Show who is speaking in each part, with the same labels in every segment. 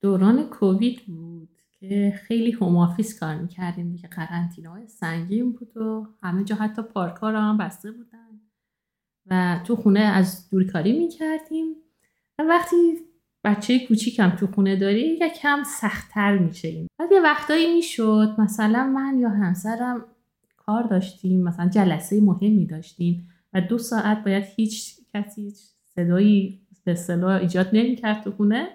Speaker 1: دوران کووید بود که خیلی home office کار می‌کردیم که قرنطینه های سنگین بود و همه جا حتی پارک ها هم بسته بودن و تو خونه از دورکاری می‌کردیم. و وقتی بچه کوچیکم تو خونه داری کم سختتر میشه این. بعد یه وقتایی می‌شد مثلا من یا همسرم کار داشتیم مثلا جلسه مهمی داشتیم و دو ساعت باید هیچ کسی صدایی به اصطلاح ایجاد نمی‌کرد تو خونه.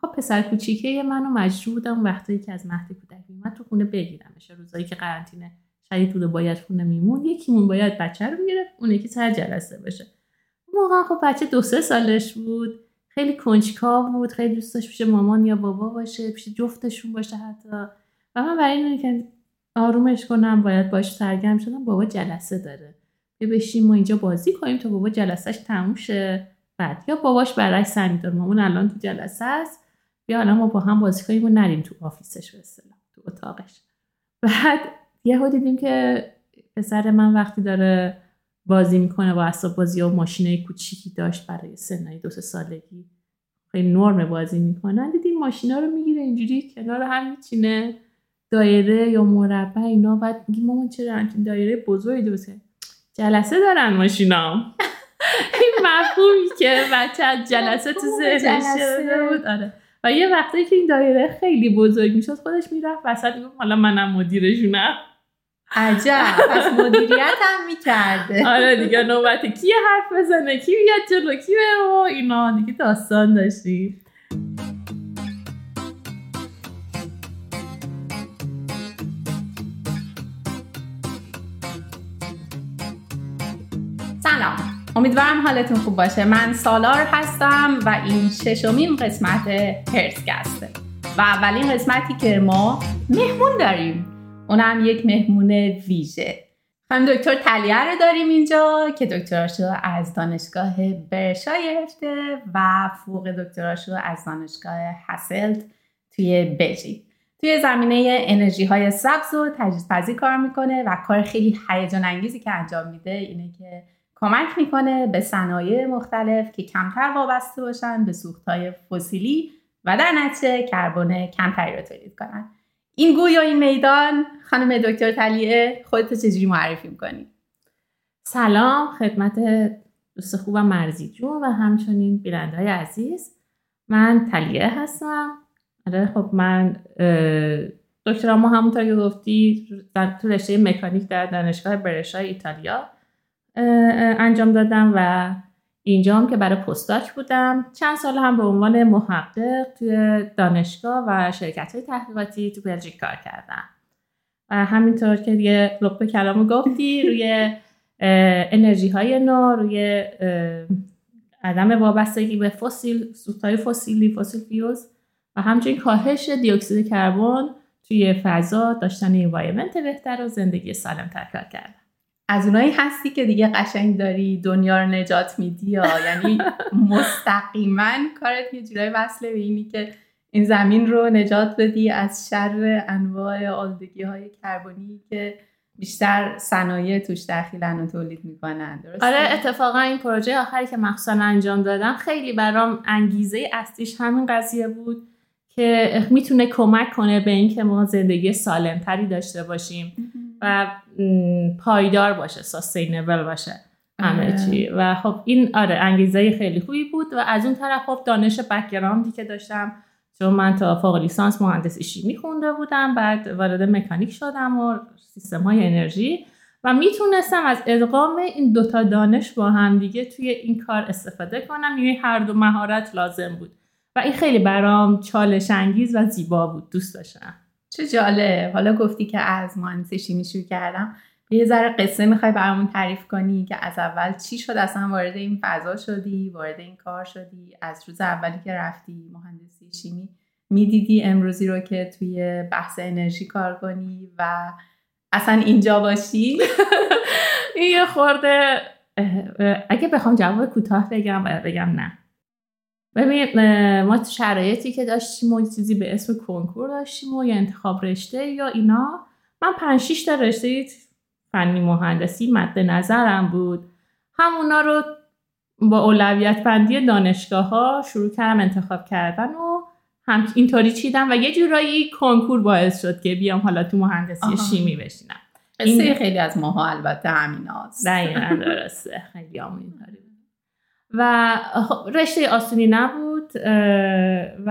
Speaker 1: خب پسر کوچیکه منو مجبور بودم وقتی که از مهد کودک میومد تو خونه بگیرمش. روزایی که قرنطینه شدید بود باید خونه میمون یکیمون باید بچه رو می‌گرفت اون یکی سر جلسه باشه. موقع خب بچه دو سه سالش بود خیلی کنجکاو بود خیلی دوست داشت پیش مامان یا بابا باشه پیش جفتشون باشه حتی. و من برای اینه که آرومش کنم باید باش سرگرم شدم بابا جلسه داره. بیا بشیم ما اینجا بازی کنیم تا بابا جلسهش تموم شه. بعد یا باباش برای سمی داره مامان الان تو جلسه است. بیا الان ما با هم بازی کنیم و نریم تو آفیسش به تو اتاقش. بعد یهو دیدیم که پسر من وقتی داره بازی می‌کنه با اسباب بازی و ماشینای کوچیکی داشت برای سنای دو سه سالگی خیلی نرم بازی می‌کنن دیدیم ماشینا رو می‌گیره اینجوری کنار هم میچینه. دایره یا مربع اینا بعد میگیم مامان چرا همچین دایره بزرگی درست جلسه دارن ماشینا. این مفهومی که بچه از جلسه تو ذهنش بود. آره. و یه وقتی که این دایره خیلی بزرگ می‌شد خودش می‌رفت وسط می‌گفت حالا منم مدیرشونم.
Speaker 2: عجب. پس مدیریت هم می‌کرده.
Speaker 1: آره دیگه نوبت کی حرف بزنه؟ کی بیاد جلو؟ کی و اینا. دیگه داستان داشتیم.
Speaker 2: امیدوارم حالتون خوب باشه. من سالار هستم و این ششمین قسمت هرسگسته و اولین قسمتی که ما مهمون داریم. اونم یک مهمون ویژه. خانم دکتر تلیه رو داریم اینجا که دکتراشو از دانشگاه برشا گرفته و فوق دکتراشو از دانشگاه هسلت توی بلژیک توی زمینه انرژی های سبز و تجهیزپذیر کار می‌کنه و کار خیلی هیجان انگیزی که انجام میده اینه که کمک می‌کنه به صنایع مختلف که کمتر وابسته باشن به سوختهای فسیلی و در نتیجه کربن کمتری رو تولید کنن. این گوی یا این میدان خانم دکتر تلیه خودتو چجوری معرفی می‌کنی؟
Speaker 1: سلام خدمت دوست خوبم مرزی جون و همچنین بیننده عزیز. من تلیه هستم. آره خب من دکترامو همونطور که گفتی در تو رشته مکانیک در دانشگاه برشای ایتالیا. انجام دادم و اینجا هم که برای postdoc بودم. چند سال هم به عنوان محقق توی دانشگاه و شرکت های تحقیقاتی تو بلژیک کار کردم. و همینطور که یه لقب کلام گفتی روی انرژی های نو روی عدم وابستگی به فسیل سوختهای فسیلی fossil fuels و همچنین کاهش دیوکسید کربن توی فضا داشتن انوایرمنت بهتر و زندگی سالمتر کار کردم.
Speaker 2: از اونایی هستی که دیگه قشنگ داری دنیا رو نجات میدی یا یعنی مستقیما کارت یه جورایی وصله به اینی که این زمین رو نجات بدی از شر انواع آلودگی های کربنی که بیشتر صنایع توش دخیلن و تولید می‌کنن. درسته؟
Speaker 1: آره اتفاقا این پروژه آخری که مخصوصا انجام دادم خیلی برام انگیزه اصلیش همین قضیه بود که می‌تونه کمک کنه به اینکه ما زندگی سالمتری داشته باشیم. و پایدار باشه ساستینبل باشه همه آره. چی. و خب این آره انگیزه خیلی خوبی بود و از اون طرف خب دانش بکگراندی که داشتم چون من تا فوق لیسانس مهندسی شیمی خونده بودم بعد وارد مکانیک شدم و سیستم های انرژی و می‌تونستم از ادغام این دوتا دانش با هم دیگه توی این کار استفاده کنم. یعنی هر دو مهارت لازم بود. و این خیلی برام چالش انگیز و زیبا بود. دوست داشتم.
Speaker 2: چه جالب. حالا گفتی که از مهندسی شیمی شروع کردم. یه ذره قصه می‌خوای برامون تعریف کنی که از اول چی شد؟ اصلا وارد این فضا شدی؟ وارد این کار شدی؟ از روز اولی که رفتی مهندسی شیمی می‌دیدی امروزی رو که توی بحث انرژی کار کنی و اصلا اینجا باشی؟
Speaker 1: یه خورده اگه بخوام جواب کوتاه بگم بگم نه. ببین ما شرایطی که داشتیم و چیزی به اسم کنکور داشتیم و یا انتخاب رشته یا اینا. من پنج شیش تا رشته فنی مهندسی مد نظرم بود. همونا رو با اولویت بندی دانشگاه ها شروع کردم انتخاب کردن و هم اینطوری چیدم و یه جورایی کنکور باعث شد که بیام حالا تو مهندسی
Speaker 2: آها.
Speaker 1: شیمی بشینم.
Speaker 2: قصه
Speaker 1: این-
Speaker 2: خیلی از ماها البته همین هاست
Speaker 1: دقیقا درسته. خیلی هم اینطوری بود. و خب، رشته آسونی نبود و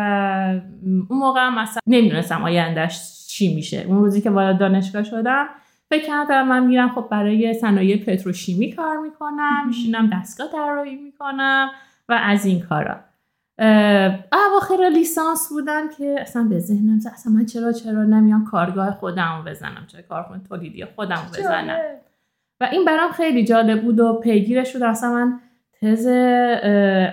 Speaker 1: اون موقع هم مثلا نمی‌دونستم آیندهش چی میشه. اون روزی که وارد دانشگاه شدم فکر کردم من میرم خب برای صنایع پتروشیمی کار می‌کنم میشینم دستگاه طراحی می‌کنم و از این کارا. اواخر لیسانس بودم که اصلا به ذهنم زد اصلا من چرا چرا نمیام کارگاه خودم رو بزنم؟ چرا کارخونه تولیدی خودم رو بزنم؟ و این برام خیلی جالب بود و پیگیرش بود اصلا من تز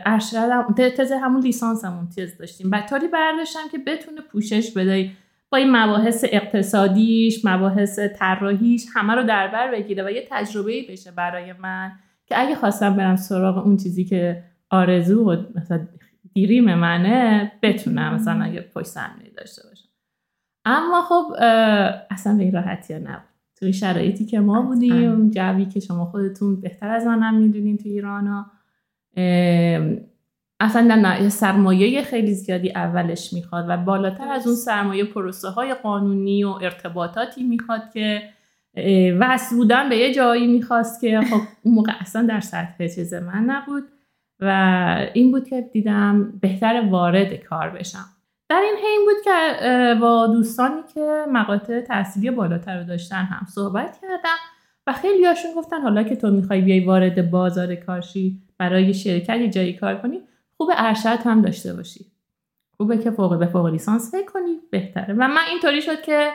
Speaker 1: ارشدم تز همون لیسانسمون تز داشتیم. و طوری برداشتم که بتونه پوشش بده با این مباحث اقتصادیش مباحث طراحیش همه رو در بر بگیره و یه تجربه بشه برای من که اگه خواستم برم سراغ اون چیزی که آرزو و مثلا دیریم منه بتونم مثلا یه پشت صحنه داشته باشم. اما خب اصلا به این راحتی ها توی شرایطی که ما بودیم جوی که شما خودتون بهتر از منم می‌دونین تو ایران اصلا نه سرمایه خیلی زیادی اولش می‌خواد و بالاتر از اون سرمایه پروسه های قانونی و ارتباطاتی می‌خواد که وصل بودن به یه جایی می‌خواست که خب اون موقع اصلا در سطح چیز من نبود و این بود که دیدم بهتر وارد کار بشم. در این حین بود که با دوستانی که مقاطع تحصیلی بالاتر رو داشتن هم صحبت کردم و خیلی هاشون گفتن حالا که تو می‌خوای بیای وارد بازار کارشی برای شرکتی جایی کار کنی خوب ارشد هم داشته باشی. خوبه که فوق به فوق لیسانس فکر کنی بهتره. و من اینطوری شد که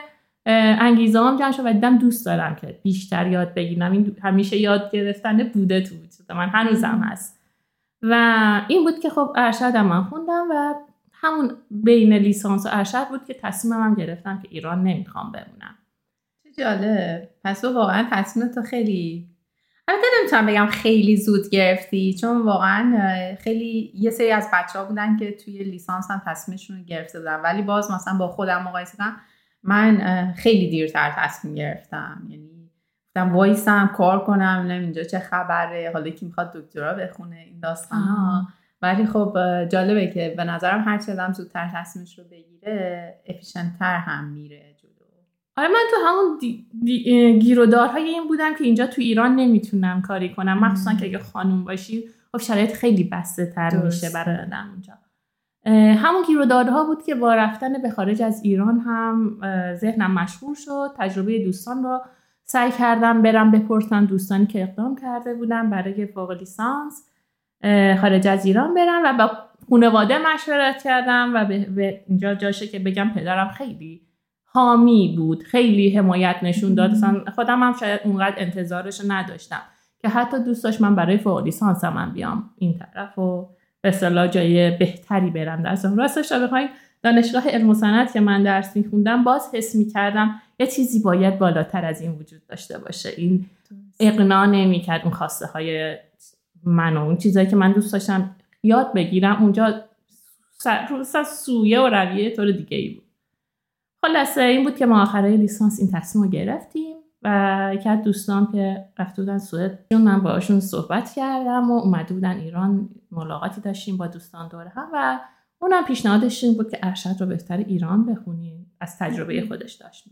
Speaker 1: انگیزه هم جمع شد و دیدم دوست دارم که بیشتر یاد بگیرم. این همیشه یاد گرفتن بوده تو وجود من هنوزم هست. و این بود که خب ارشدم من خوندم و همون بین لیسانس و ارشد بود که تصمیمم هم گرفتم که ایران نمی‌خوام بمونم.
Speaker 2: چه جالب. پس تو واقعا تصمیم تو خیلی البته نمی‌تونم بگم خیلی زود گرفتی چون واقعا خیلی یه سری از بچه ها بودن که توی لیسانس هم تصمیمشون رو گرفته بودن. ولی باز مثلا با خودم مقایسه کنم من خیلی دیرتر تصمیم گرفتم. یعنی گفتم وایسم کار کنم ببینم اینجا چه خبره حالا کی می‌خواد دکترا بخونه این داستان ها. ولی خب جالبه که به نظرم هر چه آدم زودتر تصمیمش رو بگیره افیشنتر هم میره جلو.
Speaker 1: آره من تو همون دی... دی... اه، گیرودارهای این بودم که اینجا تو ایران نمی‌تونم کاری کنم. مخصوصا. که اگه خانوم باشی خب شرایط خیلی بسته تر میشه. برای آدم اونجا. همون گیرودارها بود که با رفتن به خارج از ایران هم ذهنم مشغول شد. تجربه دوستان رو سعی کردم برم بپرسم دوستانی که اقدام کرده بودم برای فوق لیسانس. خارج از ایران برم و با خانواده مشورت کردم و به, به اینجا جاشه که بگم پدرم خیلی حامی بود خیلی حمایت نشون داد. خودم هم شاید اونقدر انتظارش نداشتم که حتی دوست داشت من برای فوق لیسانس هم بیام این طرف و به اصطلاح جای بهتری برم. درسم راستش رو بخواین دانشگاه علم و صنعت که من درس میخوندم باز حس می‌کردم یه چیزی باید بالاتر از این وجود داشته باشه. این اقنا نمی‌کرد اون خواسته های من و اون چیزایی که من دوست داشتم یاد بگیرم اونجا س- رو س- سویه و رویه طور دیگه ای بود. خلاصه این بود که ما آخرای لیسانس این تصمیم رو گرفتیم و یکی از دوستان که رفته بودن سوئد من باشون صحبت کردم و اومده بودن ایران ملاقاتی داشتیم با دوستان دور هم و اونم پیشنهادش این بود که ارشد رو بهتر ایران بخونیم از تجربه خودش داشت.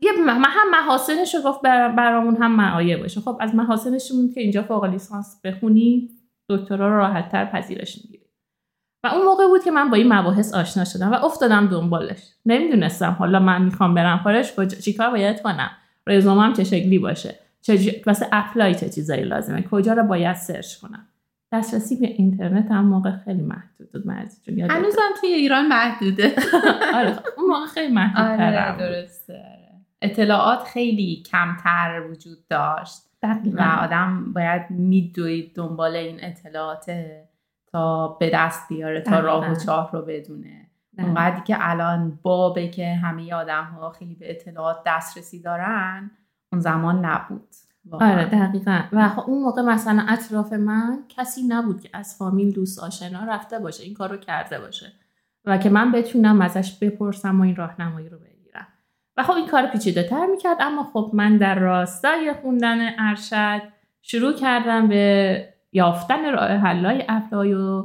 Speaker 1: یه هم محاسنش رو گفت بر- برامون هم معایه باشه. خب از محاسنش بود که اینجا فوق لیسانس بخونی دکترا رو راحتتر پذیرش می‌گیری. و اون موقع بود که من با این مباحث آشنا شدم و افتادم دنبالش. نمی‌دونستم حالا من می‌خوام برم خارج کجا چیکار باید کنم؟ رزومم چه شکلی باشه؟ چه ج... واسه اپلای چه چیزایی لازمه؟ کجا رو باید سرچ کنم؟ دسترسی به اینترنت هم موقع خیلی محدود بود
Speaker 2: هنوزم توی ایران محدوده.
Speaker 1: آره خب، اون موقع خیلی محدود
Speaker 2: آره درسته اطلاعات خیلی کمتر وجود داشت. و آدم باید میدوید دنبال این اطلاعات تا به دست بیاره تا
Speaker 1: دقیقاً.
Speaker 2: راه و چاه رو بدونه. اونقدری که الان بابه که همه آدم ها خیلی به اطلاعات دسترسی دارن اون زمان نبود. واقعاً.
Speaker 1: آره دقیقا. و خب اون موقع مثلا اطراف من کسی نبود که از فامیل دوست آشنا رفته باشه این کار رو کرده باشه. و که من بتونم ازش بپرسم و این راهنمایی رو بگیرم و خب این کار پیچیده تر می‌کرد اما خب من در راستای خوندن ارشد شروع کردم به یافتن راه حلای اپلای و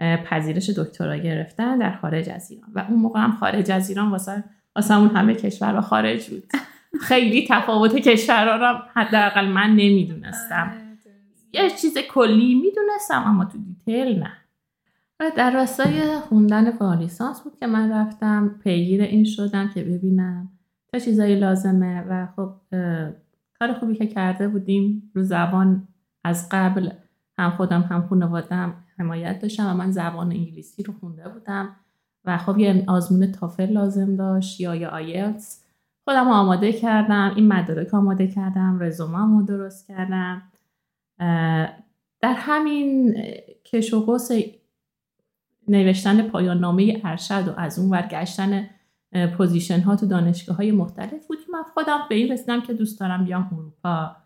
Speaker 1: پذیرش دکترا گرفتن در خارج از ایران. و اون موقع هم خارج از ایران واسه واسه اون همه کشورها خارج بود. خیلی تفاوت کشورها رو حداقل من نمی‌دونستم. یه چیز کلی می‌دونستم اما تو دیتیل نه. و در راستای خوندن فارلیسانس بود که من رفتم پیگیر این شدم که ببینم چه چیزایی لازمه و خب کار خوبی که کرده بودیم رو زبان از قبل هم خودم هم خانوادم حمایت داشتم و من زبان انگلیسی رو خونده بودم و خب یه آزمون تافل لازم داشت یا یا آیلتس. خودم آماده کردم این مدارک آماده کردم رزومم رو درست کردم. در همین کش و قوس نوشتن پایان نامه ارشد و از اون ور گشتن position ها تو دانشگاه های مختلف بود من خودم به این رسیدم که دوست دارم بیام اروپا.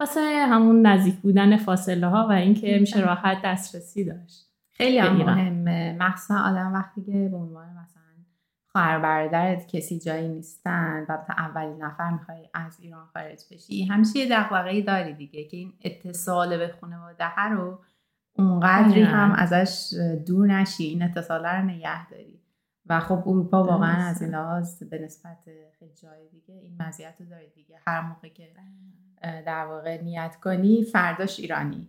Speaker 1: واسه همون نزدیک بودن فاصله ها و اینکه میشه راحت دسترسی داشت
Speaker 2: خیلی هم مهمه. مخصوصا آدم وقتی که به عنوان مثلا خواهر برادرت کسی جایی نیستن و تا اولین نفر می‌خوای از ایران خارج بشی همیشه یه دغدغه‌ای داری دیگه که این اتصال به خانواده رو اونقدری هم ازش دور نشی این اتصال رو نگه داری. و خب اروپا واقعا از این لحاظ به نسبت خیلی جای دیگه این مزیت رو داره دیگه. هر موقع که در واقع نیت کنی فرداش ایرانی.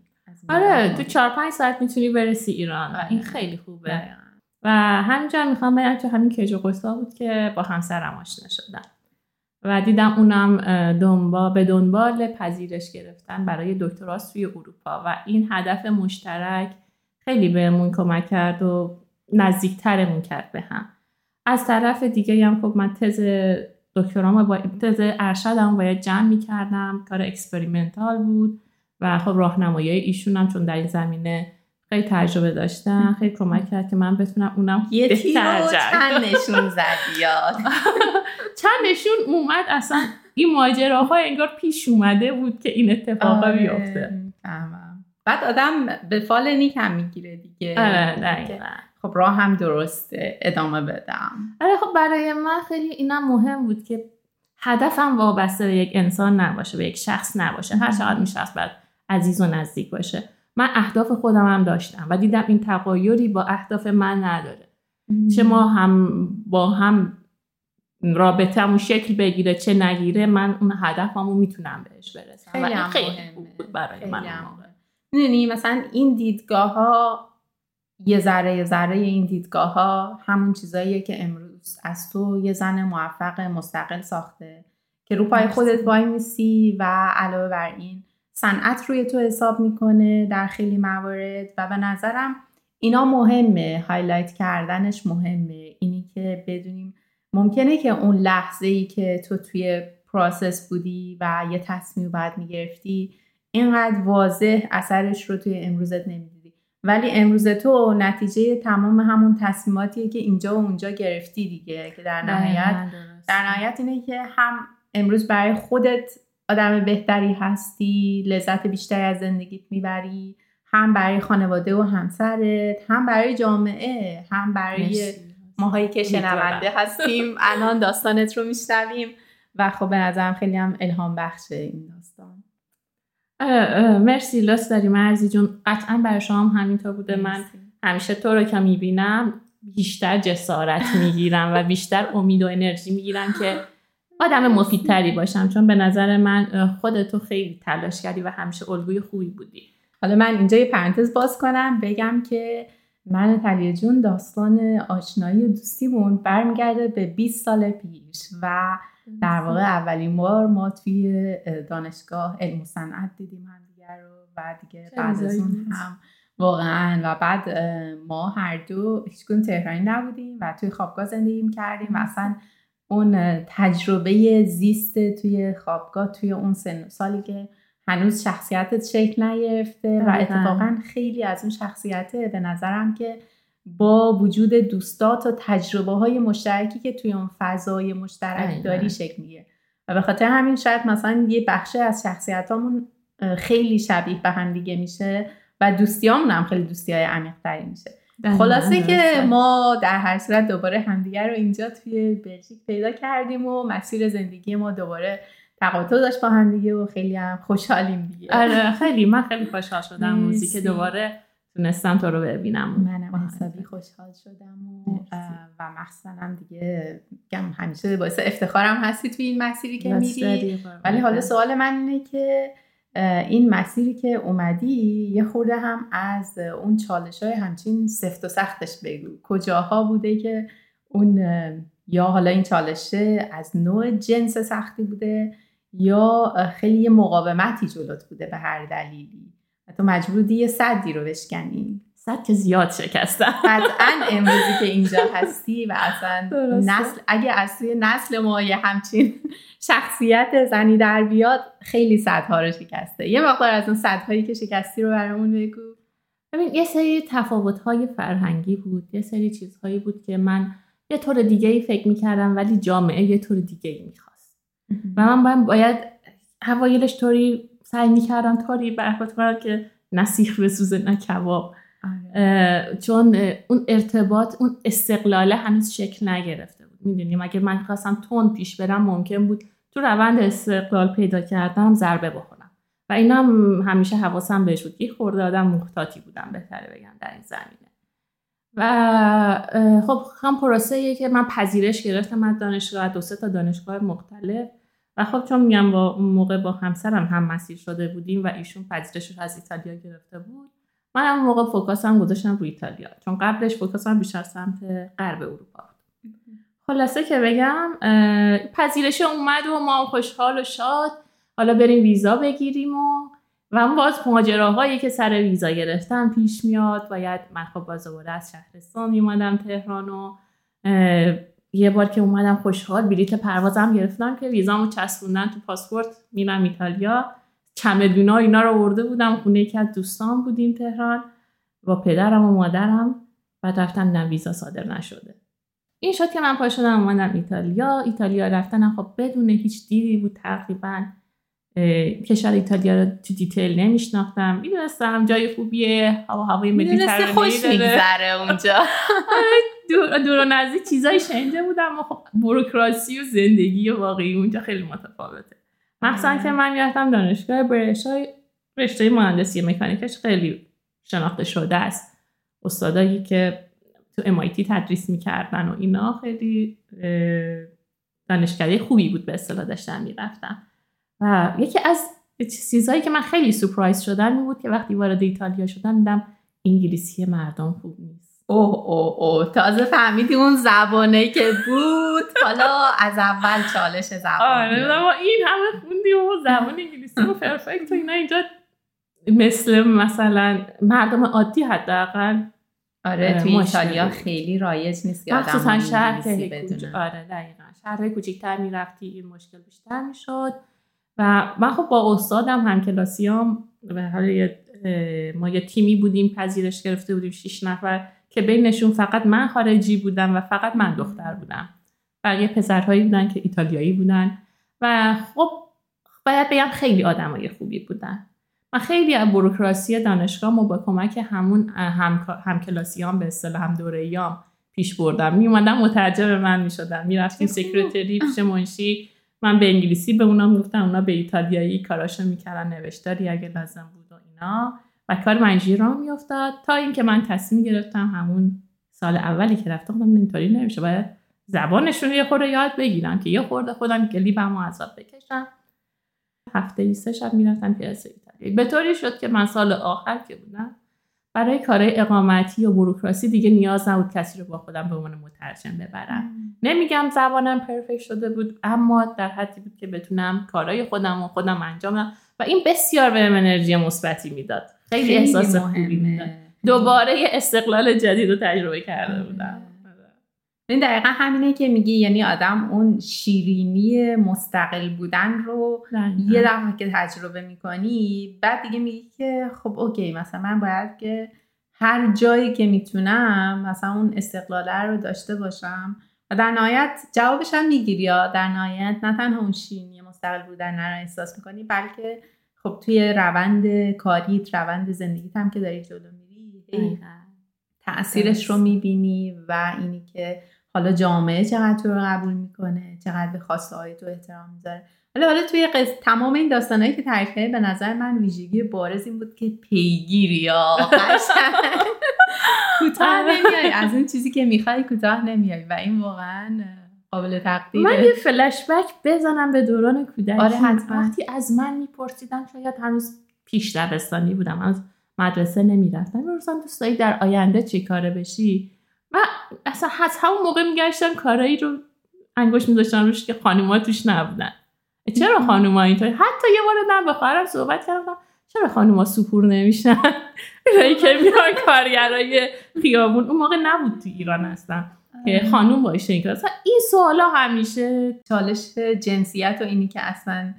Speaker 1: آره تو چهار پنج ساعت می‌تونی برسی ایران. و این آره. خیلی خوبه. و همینجا می‌خوام بگم که همین کج و بود که با همسرم آشنا شدم. و دیدم اونم دنبال به دنبال پذیرش گرفتن برای دکتراست توی اروپا. و این هدف مشترک خیلی بهمون کمک کرد و نزدیکترمون کرد به هم. از طرف دیگه هم خب من تز دکترام با تز ارشدم باید جمع می‌کردم. کار experimental بود و خب راهنمایی ایشون هم چون در این زمینه خیلی تجربه داشتن خیلی کمک کرد که من بتونم اونم
Speaker 2: یه چند نشون زدی یاد.
Speaker 1: چند نشون اومد اصلا این ماجراها انگار پیش اومده بود که این اتفاقا آره. بیفته.
Speaker 2: بعد آدم به فال نیک هم می‌گیره دیگه.
Speaker 1: آره
Speaker 2: خب راه هم درست ادامه بدم.
Speaker 1: آره خب برای من خیلی اینم مهم بود که هدفم وابسته به یک انسان نباشه به یک شخص نباشه. هر چقدر این شخص باید عزیز و نزدیک باشه. من اهداف خودم هم داشتم و دیدم این تقایری با اهداف من نداره. چه ما هم با هم رابطه شکل بگیره چه نگیره من اون هدفمو می‌تونم بهش برسم.
Speaker 2: خیلی و این خیلی بود برای من می‌دونی مثلا این دیدگاه ها یه ذره یه ذره این دیدگاه ها همون چیزاییه که امروز از تو یه زن موفق مستقل ساخته که رو پای خودت وای میسی و علاوه بر این صنعت روی تو حساب می‌کنه در خیلی موارد و به نظرم اینا مهمه highlight کردنش مهمه. اینی که بدونیم ممکنه که اون لحظه ای که تو توی process بودی و یه تصمیم بعد می‌گرفتی اینقدر واضح اثرش رو توی امروزت نمی‌دیدی ولی امروز تو نتیجه تمام همون تصمیماتیه که اینجا و اونجا گرفتی دیگه که در نهایت در نهایت اینه که هم امروز برای خودت آدم بهتری هستی لذت بیشتری از زندگیت می‌بری هم برای خانواده و همسرت هم برای جامعه هم برای ماهایی که شنونده هستیم. الان داستانت رو میشنویم. و خب به نظرم خیلی هم الهام بخشه این داستان.
Speaker 1: مرسی لاس داری مرزی جون. قطعا برای شما هم همینطور بوده. من همیشه تو رو که می‌بینم بیشتر جسارت می‌گیرم و بیشتر امید و انرژی می‌گیرم که آدم مفیدتری باشم. چون به نظر من خودتو خیلی تلاش کردی و همیشه الگوی خوبی بودی.
Speaker 2: حالا من اینجا یه پرانتز باز کنم. بگم که من تلیه جون داستان آشنایی و دوستیمون برمیگرده به 20 سال پیش و در واقع اولین بار ما توی دانشگاه علم و صنعت دیدیم هم دیگر رو و دیگه بعد از اون هم واقعا. و بعد ما هر دو هیچ تهرانی نبودیم و توی خوابگاه زندگی کردیم و اصلا اون تجربه زیست توی خوابگاه توی اون سن سالی که هنوز شخصیتت شکل نگرفته و اتفاقا خیلی از اون شخصیته به نظرم که با وجود دوستات و تجربه های مشترکی که توی اون فضای مشترک داری شکل می‌گیره. و به خاطر همین شاید مثلا یه بخشه از شخصیتامون خیلی شبیه به هم دیگه میشه و دوستیامون هم خیلی دوستی های عمیق میشه خلاصه که ما در هر صورت دوباره همدیگر رو اینجا توی بلژیک پیدا کردیم و مسیر زندگی ما دوباره تقاطع داشت با هم دیگه و خیلی هم خوشحالیم دیگه.
Speaker 1: آره خیلی. من خیلی خوشحال شدم موزی که دوباره تونستم تو رو ببینم.
Speaker 2: منم حسابی خوشحال شدم و, و مخصوصا دیگه گم همیشه باعث افتخارم هستی توی این مسیری که میری. ولی حالا سوال من اینه که این مسیری که اومدی یه خورده هم از اون چالش های همچین سفت و سختش بگو. کجاها بوده که اون یا حالا این چالشه از نوع جنس سختی بوده یا خیلی مقاومتی جلوت بوده به هر دلیلی؟ تو مجبور یه صدی رو بشکنی.
Speaker 1: صد که زیاد شکستم.
Speaker 2: قطعا امروزی که اینجا هستی و اصلا نسل اگه از توی نسل ما یه همچین شخصیت زنی در بیاد خیلی صدها رو شکسته. یه مقدار از اون صدهایی که شکستی رو برامون بگو.
Speaker 1: ببین یه سری تفاوت‌های فرهنگی بود. یه سری چیزهایی بود که من یه طور دیگه ای فکر می‌کردم ولی جامعه یه طور دیگه ای می‌خواست و من باید, باید هوایلش طوری سعی می‌کردم طوری برخورد کنم که نسیخ بسوزه نه کباب. آره. چون اون ارتباط اون استقلاله هنوز شکل نگرفته بود. می‌دونیم؟ اگه من خواستم تون پیش برم ممکن بود تو روند استقلال پیدا کردم ضربه بخورم. و اینا هم همیشه حواسم بهش بود. یه خورده آدم محتاطی بودم بهتره بگم در این زمینه. و خب هم پروسه که من پذیرش گرفتم از دانشگاه دو سه تا دانشگاه مختلف. و خب چون میگم با اون موقع با همسرم هم مسیر شده بودیم و ایشون پذیرش رو از ایتالیا گرفته بود من هم موقع فوکاسم گذاشتم روی ایتالیا چون قبلش فوکاسم بیشتر سمت غرب اروپا خلاصه که بگم پذیرش اومد و ما خوشحال و شاد حالا بریم ویزا بگیریم و و باز ماجراهایی که سر ویزا گرفتن پیش میاد باید من خب باز دوباره از شهرستان میومدم تهران و یه بار که اومدم خوشحال بلیت پروازم گرفتم که ویزامو چسبوندن تو پاسپورت میرم ایتالیا. چمدونا اینا رو آورده بودم خونه یکی از دوستان بودیم تهران با پدرم و مادرم بعد رفتم دیدم ویزا صادر نشده. این شد که من پا شدم اومدم ایتالیا. ایتالیا رفتنم خب بدون هیچ دیدی بود تقریبا. کشور ایتالیا رو تو دیتیل نمیشناختم. می‌دونستم جای خوبیه هوا هوای مدیترانه‌ای
Speaker 2: خوش میگذره اونجا.
Speaker 1: دور, دور و نزدیک چیزایی شنیده بودم و خب بروکراسی و زندگی واقعی اونجا خیلی متفاوته. مخصوصا که من می‌رفتم دانشگاه برشای رشته مهندسی مکانیکش خیلی شناخته شده است. استادایی که تو امایتی تدریس می‌کردن و اینا خیلی دانشگاهی خوبی بود به اصطلاح داشتم می‌رفتم و یکی از چیزهایی که من خیلی سپرایز شدن می بود که وقتی وارد ایتالیا شدم دیدم انگلیسی مردم خوب نیست.
Speaker 2: اوه اوه اوه. تازه فهمیدی اون زبانه که بود؟ حالا از اول چالش زبان
Speaker 1: آره این همه خوندیم و زبان انگلیسی و پرفکت و اینا اینجا مثل مثلا مردم عادی حداقل
Speaker 2: آره تو ایتالیا خیلی رایج نیست که
Speaker 1: مخصوصا شهر آره دقیقا. شهرهای کوچیکتر می‌رفتی این مشکل بیشتر می‌شد. و من خب با استادم هم کلاسیام به حال ما یه تیمی بودیم پذیرش گرفته بودیم شیش نفر. که بینشون فقط من خارجی بودم و فقط من دختر بودم. بقیه پسرهایی بودن که ایتالیایی بودن. و خب باید بگم خیلی آدمای خوبی بودن. من خیلی از بروکراسی دانشگاه ما با کمک همون هم, هم به اصطلاح هم دوره پیش بردم. می اومدم مترجم من می شدم. می رفتیم سکرتری پیش منشی. من به انگلیسی به اونا گفتم اونا به ایتالیایی کاراشو می‌کردن نوشتاری اگه لازم بود و اینا. و کار منجی را میافتاد تا اینکه من تصمیم گرفتم همون سال اولی که رفتم گفتم اینطوری نمیشه. باید زبانشون یه خورده یاد بگیرم که یه خورده خودم گلیبم و عذاب بکشم. هفته ای سه شب می‌رفتم پیاده ایتالیایی. به طوری شد که من سال آخر که بودم برای کارهای اقامتی و بروکراسی دیگه نیاز نبود کسی رو با خودم به عنوان مترجم ببرم. نمیگم زبانم پرفکت شده بود اما در حدی بود که بتونم کارهای خودم و خودم انجام بدم. و این بسیار به انرژی مثبتی می‌داد. خیلی, احساس خوبی می‌داد دوباره یه استقلال جدید رو تجربه کرده بودم.
Speaker 2: این دقیقا همینه که میگی یعنی آدم اون شیرینی مستقل بودن رو یه دفعه که تجربه می‌کنی بعد دیگه میگی که خب اوکی مثلا من باید که هر جایی که می‌تونم مثلا اون استقلاله رو داشته باشم و در نهایت جوابش هم می‌گیری یا در نهایت نه تنها اون شیرینی مستقل بودن رو احساس می‌کنی بلکه خب توی روند کاریت روند زندگیت هم که داری جلو میری تاثیرش رو می‌بینی و اینی که حالا جامعه چقدر تو رو قبول می‌کنه چقدر به خواسته های تو احترام می‌ذاره. حالا حالا توی قص... تمام این داستانهایی که تعریف به نظر من ویژگی بارز این بود که پیگیری یا کوتاه
Speaker 1: آره.
Speaker 2: نمیای. از اون چیزی که می‌خوای کوتاه نمیای. و این واقعا قابل تقدیره.
Speaker 1: من یه فلش بک بزنم به دوران کودکی.
Speaker 2: آره، حتما.
Speaker 1: وقتی از من میپرسیدن شاید هنوز پیش دبستانی بودم از مدرسه نمی‌رفتم می‌پرسن دوست داری در آینده چی کاره بشی؟ و اصلا از همون موقع میگشتم کارایی رو انگوش میذاشتم روش که خانوما توش نبودن. چرا خانوما اینطوری؟ حتی یه بار من با خواهرم صحبت کردم چرا خانوما سپور نمیشن؟ که میان کارگرای خیابون. اون موقع نبود تو ایران هستن که خانوم باشه این اصلا این سوالا همیشه
Speaker 2: چالش جنسیت و اینی که اصلا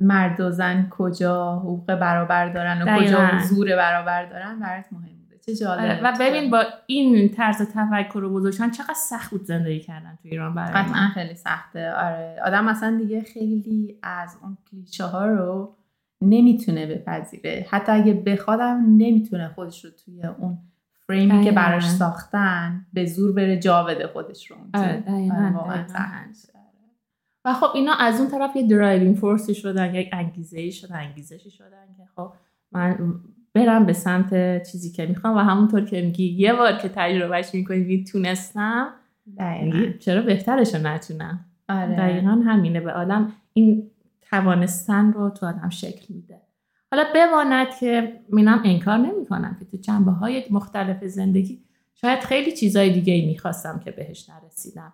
Speaker 2: مرد و زن کجا حقوق برابر دارن و
Speaker 1: دقیقاً.
Speaker 2: کجا حضور برابر دارن برات مهم بوده. چه جالب.
Speaker 1: آره، و ببین با این طرز تفکر رو گذاشتن چقدر سخت بود زندگی کردن تو ایران برای
Speaker 2: قطعا. خیلی سخته. آره. آدم اصلا دیگه خیلی از اون کلیشه ها رو نمی‌تونه بپذیره. حتی اگه بخوادم نمی‌تونه خودش رو توی اون فریمی که. براش ساختن به زور بره جا بده خودش رو.
Speaker 1: آره،
Speaker 2: آره، واقعاً.
Speaker 1: و خب اینا از اون طرف یه driving force ی شدن یک انگیزه ای شدن انگیزشی شدن که خب من برم به سمت چیزی که می‌خوام و همونطور که میگی یه بار که تجربهش می‌کنی میگی تونستم
Speaker 2: دقیقاً
Speaker 1: چرا بهترش رو نتونم
Speaker 2: آره.
Speaker 1: دقیقا همینه به آدم این توانستن رو تو آدم شکل میده حالا بماند که منم انکار نمی کنم که تو جنبه های مختلف زندگی شاید خیلی چیزای دیگه ای می‌خواستم که بهش نرسیدم.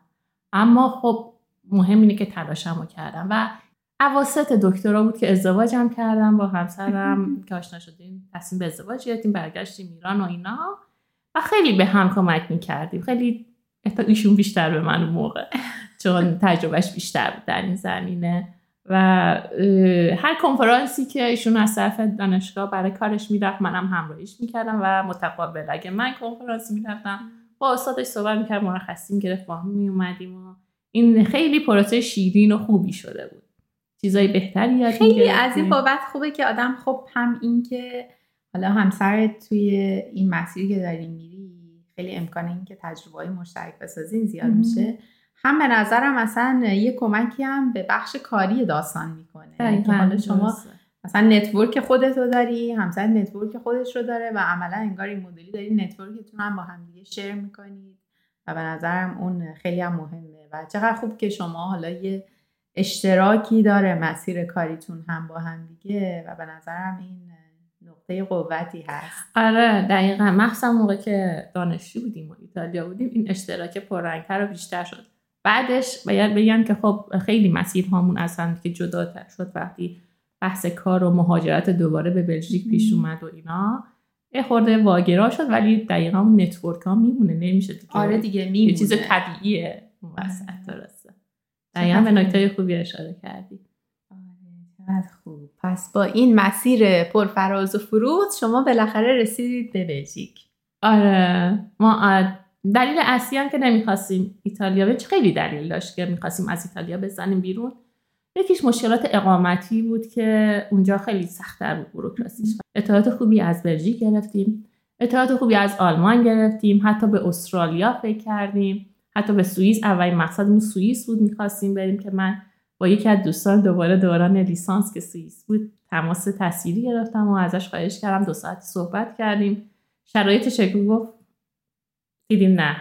Speaker 1: اما خب مهم اینه که تلاشمو کردم و اواسط دکترا بود که ازدواجم کردم با همسرم که آشنا شدیم تصمیم به ازدواج گرفتیم برگشتیم ایران و اینا و خیلی به هم کمک می‌کردیم. خیلی حتی ایشون بیشتر به من اون موقع چون تجربهش بیشتر بود در این زمینه. و هر کنفرانسی که ایشون از طرف دانشگاه برای کارش می‌رفت منم همراهیش می‌کردم و متقابل اگه من کنفرانسی می‌رفتم با استادش صحبت می‌کرد مرخصی می‌گرفت با هم میومدیم و این خیلی پروسه شیرین و خوبی شده بود چیزای بهتری یاد
Speaker 2: خیلی. از این بابت خوبه که آدم خب هم این که حالا همسرت توی این مسیری که داری میری خیلی امکان این که تجربه های مشترک بسازین زیاد. میشه هم به نظرم اصلا یه کمکی هم به بخش کاری داستان می‌کنه. که
Speaker 1: دقیقاً،
Speaker 2: حالا شما. مثلا network خودت رو داری همسر network خودش رو داره و عملا انگار این مدلی داری network تون هم با هم دیگه share می‌کنید و به نظرم اون خیلی هم مهمه. و چقدر خوب که شما حالا یه اشتراکی داره مسیر کاریتون هم با هم دیگه و به نظرم این نقطه قوتی هست.
Speaker 1: آره دقیقا. مخصوصا موقع که دانشجو بودیم و ایتالیا بودیم این اشتراک پررنگتر و بیشتر شد. بعدش باید بگم که خب خیلی مسیرهامون از هم که جداتر شد وقتی بحث کار و مهاجرت دوباره به بلژیک پیش اومد و اینا. یه خورده واگرا شد ولی دقیقا اون نتورک ها میمونه نمیشه دیگه.
Speaker 2: آره دیگه
Speaker 1: یه
Speaker 2: میمونه.
Speaker 1: چیز طبیعیه اون وسط
Speaker 2: آره.
Speaker 1: درسته. دقیقا به نکته خوبی اشاره کردی.
Speaker 2: آره، خوب. پس با این مسیر پرفراز و فرود شما بالاخره رسیدید به بلژیک.
Speaker 1: آره ما دلیل اصلی هم که نمی‌خواستیم ایتالیا به خیلی دلیل داشت که می‌خواستیم از ایتالیا بزنیم بیرون. یکیش مشکلات اقامتی بود که اونجا خیلی سختتر بود بروکراسیش. اطلاعات خوبی از بلژیک گرفتیم. اطلاعات خوبی از آلمان گرفتیم. حتی به استرالیا فکر کردیم. حتی به سوئیس اولین مقصدمون سوئیس بود. می‌خواستیم بریم که من با یکی از دوستان دوباره دوران لیسانس که سوئیس بود تماس تصویری گرفتم و ازش خواهش کردم. دو ساعت صحبت کردیم. شرایطش رو گفت دیدیم نه.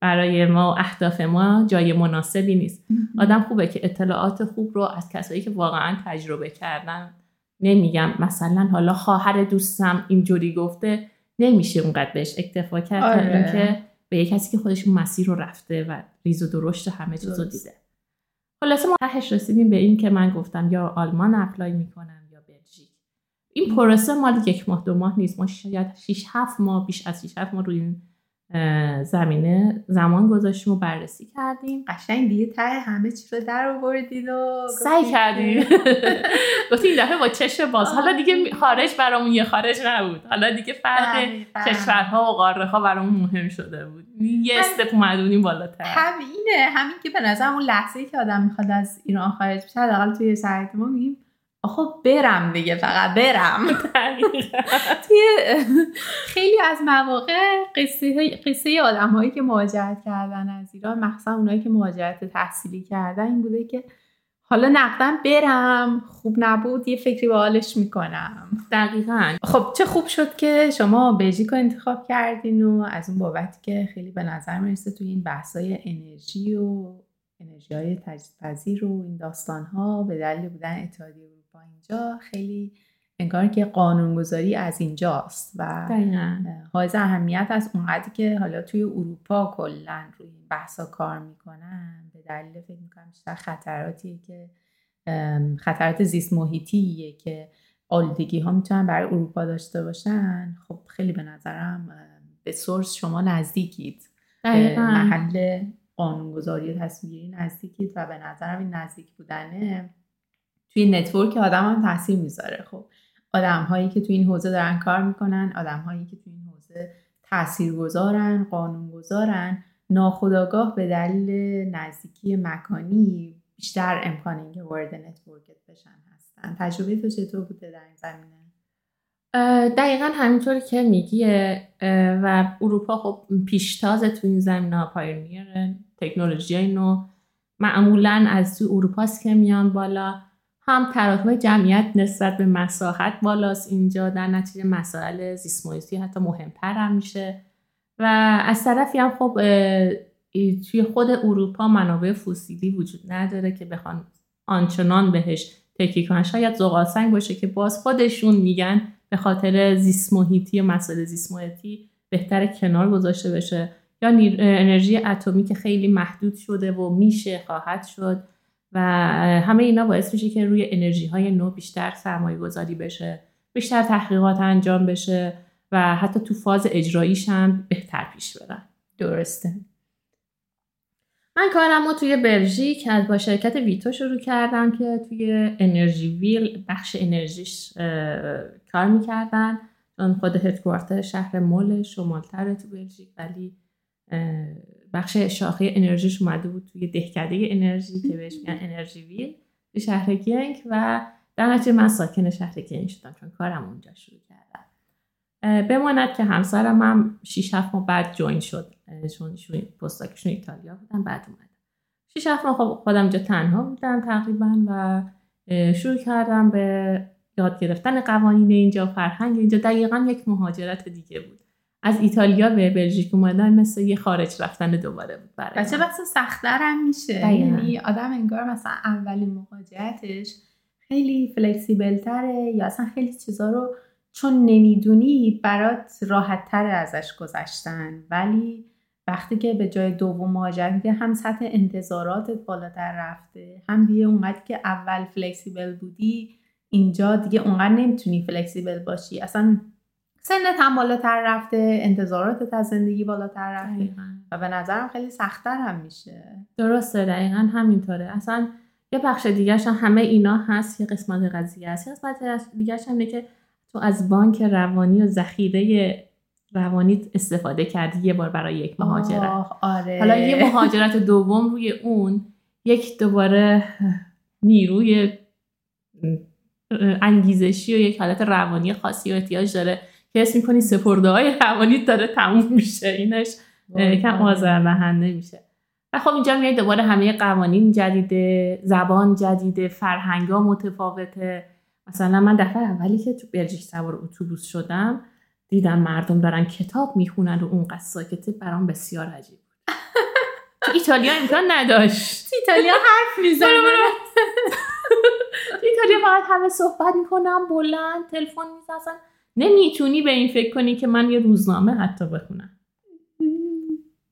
Speaker 1: برای ما و اهداف ما جای مناسبی نیست. آدم خوبه که اطلاعات خوب رو از کسایی که واقعا تجربه کردن نمیگم. مثلا حالا خواهر دوستم اینجوری گفته نمیشه اونقدر بهش اکتفا کرد تا
Speaker 2: آره.
Speaker 1: اینکه به یه کسی که خودش مسیر رو رفته و ریز و درشت همه چیز رو. دیده. خلاصه ما تهش رسیدیم به این که من گفتم یا آلمان اپلای می‌کنم یا بلژیک. این پروسه مال یک ماه دو ماه نیست. ما شاید 6 7 ماه بیش از 6 7 ماه روی این زمینه زمان گذاشتیم و بررسی کردیم.
Speaker 2: قشنگ دیگه ته همه چی رو در آوردید و
Speaker 1: سعی کردیم. گفتیم این دفعه با چشم باز. حالا دیگه خارج برامون یه خارج نبود. حالا دیگه فرق
Speaker 2: دقیقاً.
Speaker 1: کشورها و قاره ها برامون مهم شده بود. یه استپ اومدونیم بالاتر.
Speaker 2: همینه همین که به نظر اون لحظه ای که آدم می‌خواد از ایران خارج بشه حداقل توی سرعت ما میگیم آخه برم دیگه فقط برم. توی خیلی از مواقع قصه قصه آدم هایی که مهاجرت کردن از ایران مخصوصا اونایی که مهاجرت تحصیلی کردن این بوده که حالا نقدم برم خوب نبود یه فکری به حالش می‌کنم.
Speaker 1: دقیقا.
Speaker 2: خب چه خوب شد که شما بلژیک رو انتخاب کردین و از اون بابت که خیلی به نظر می‌رسه توی این بحثای انرژی و انرژی های تجدیدپذیر و این داستان ها به دلیل بودن اتحادیه اینجا خیلی انگار که قانونگذاری از اینجاست و حائز اهمیت از اونقدری که حالا توی اروپا کلا روی این بحثا کار می‌کنن به دلیل فکر می‌کنم بیشتر خطراتی که خطرات زیست محیطیه که آلودگی ها می‌تونن برای اروپا داشته باشن. خب خیلی به نظرم به سورس شما نزدیکید. محل قانونگذاری و تصمیم نزدیکید و به نظرم این نزدیک بودنه. توی نتورک آدم هم تاثیر می‌ذاره. خب آدم هایی که تو این حوزه دارن کار می‌کنن آدم هایی که تو این حوزه تأثیر گذارن قانون گذارن ناخداگاه به دلیل نزدیکی مکانی بیشتر امکان اینکه وارد network ت بشن هستن. تجربه تو چطور بوده در این زمینه؟
Speaker 1: دقیقا همینطوری که میگی و اروپا خب پیشتاز تو این زمینه ها pioneer تکنولوژی نو. معمولا از تو اروپاست که میان بالا. هم تراکم جمعیت نسبت به مساحت بالاست. اینجا در نتیجه مسائل زیست حتی مهمتر هم میشه. و از طرفی هم خب توی خود اروپا منابع فسیلی وجود نداره که بخوان آنچنان بهش تکیه کنن. شاید زغالسنگ باشه که باز خودشون میگن به خاطر زیست محیطی مسائل زیست بهتر کنار گذاشته بشه. یا انرژی اتمی که خیلی محدود شده و میشه خواهد شد. و همه اینا باعث میشه که روی انرژی های نو بیشتر سرمایه گذاری بشه بیشتر تحقیقات انجام بشه و حتی تو فاز اجراییش هم بهتر پیش برن.
Speaker 2: درسته.
Speaker 1: من کارم رو توی بلژیک با شرکت ویتو شروع کردم که توی انرژی ویل بخش انرژیش کار می‌کردن. چون خود هدکوارتر شهر مول شمالتره تو بلژیک ولی بخش شاخه انرژیش اومده بود توی دهکده انرژی که بهش میگن انرژی ویل به شهر گنگ و در نتیجه من ساکن شهر گنگ شدم چون کارم اونجا شروع کردم. بماند که همسرم هم 6 7 ماه بعد جوین شد. چون پستاکشون ایتالیا بودن بعد اومدم 6 7 ماه خب خودم اینجا تنها بودم تقریبا و شروع کردم به یاد گرفتن قوانین اینجا فرهنگ اینجا. دقیقا یک مهاجرت دیگه بود. از ایتالیا به بلژیک اومدن مثل یه خارج رفتن دوباره بود
Speaker 2: برای چه بسا سختتر هم میشه یعنی آدم انگار مثلا اولین مهاجرتش خیلی flexible تره یا اصلا خیلی چیزا رو چون نمی‌دونی برات راحت تره ازش گذشتن. ولی وقتی که به جای دوم مهاجرت میده هم سطح انتظاراتت بالاتر رفته هم دیگه اونقدر که اول flexible بودی اینجا دیگه اونقدر نمی‌تونی flexible باشی. اصلا سنت هم بالاتر رفته انتظاراتت از زندگی بالاتر رفته. و به نظرم خیلی سختتر هم میشه.
Speaker 1: درسته دقیقا همینطوره. اصلا یه بخش دیگرش هم همه اینا هست یه قسمت قضیه هست یه قسمت دیگرش هم که تو از بانک روانی و ذخیره روانی استفاده کردی یه بار برای یک مهاجرت.
Speaker 2: آره.
Speaker 1: حالا یه مهاجرت دوم روی اون یک دوباره نیروی انگیزشی و یک حالت روانی خاصی و احتیاج داره. اسم می‌کنی سپرده های روانی داره تموم میشه اینش کم آزاردهنده میشه. و خب اینجا میای دوباره همه قوانین جدیده زبان جدیده فرهنگا متفاوته. مثلا من دفعه اولی که تو بلژیک سوار اتوبوس شدم دیدم مردم دارن کتاب می‌خونن و اونقدر ساکته برام بسیار عجیب بود. تو ایتالیا امکان نداشت.
Speaker 2: ایتالیا حرف می‌زنه.
Speaker 1: ایتالیا فقط همه صحبت می‌کنم بلند تلفن می‌زنن. نمی‌تونی به این فکر کنی که من یه روزنامه حتی بخونم.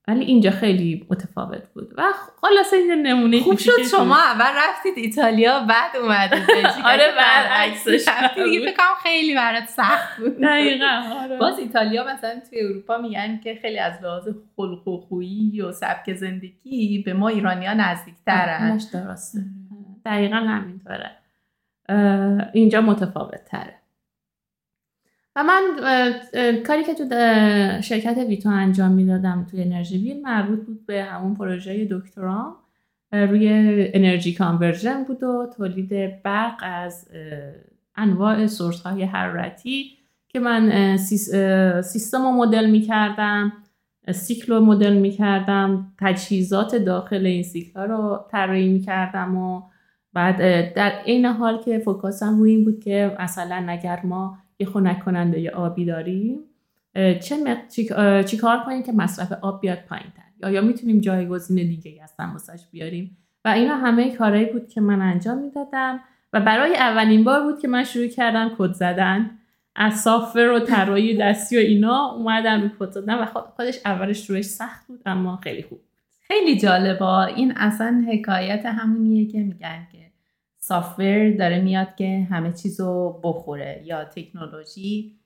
Speaker 1: ولی اینجا خیلی متفاوت بود. و خلاصه این نمونه
Speaker 2: خوب شد شما. اول رفتید ایتالیا بعد اومدید
Speaker 1: آره بعد عکسش
Speaker 2: دیگه فکر خیلی برات سخت بود.
Speaker 1: دقیقاً آره.
Speaker 2: باز ایتالیا مثلا توی اروپا میگن که خیلی از لحاظ خلق و خویی و سبک زندگی به ما ایرانیا نزدیکترن
Speaker 1: درسته. دقیقا همینطوره. اینجا متفاوت تره و من کاری که تو شرکت ویتو انجام می‌دادم توی انرژی ویل مربوط بود به همون پروژه دکترام. روی انرژی کانورژن بود و تولید برق از انواع سورس های حرارتی که من سیستم رو مدل می کردم سیکل رو مدل می کردم تجهیزات داخل این سیکل ها رو طراحی می کردم و بعد در عین حال که فوکاسم روی این بود که مثلا اگر ما یه خنک کننده یا آبی داریم. چه چی کار کنیم که مصرف آب بیاد پایین تر یا یا می‌تونیم جایگزین دیگه از تماسش بیاریم؟ و اینا همه کارهایی بود که من انجام می‌دادم و برای اولین بار بود که من شروع کردم کد زدن. از سافر و طراحی دستی و اینا اومدم رو کد زدن و خودش اولش روش سخت بود اما خیلی خوب
Speaker 2: خیلی جالبا این اصلا حکایت همونیه که میگن که سافر داره میاد که همه چیزو بخوره یا تکنولوژی.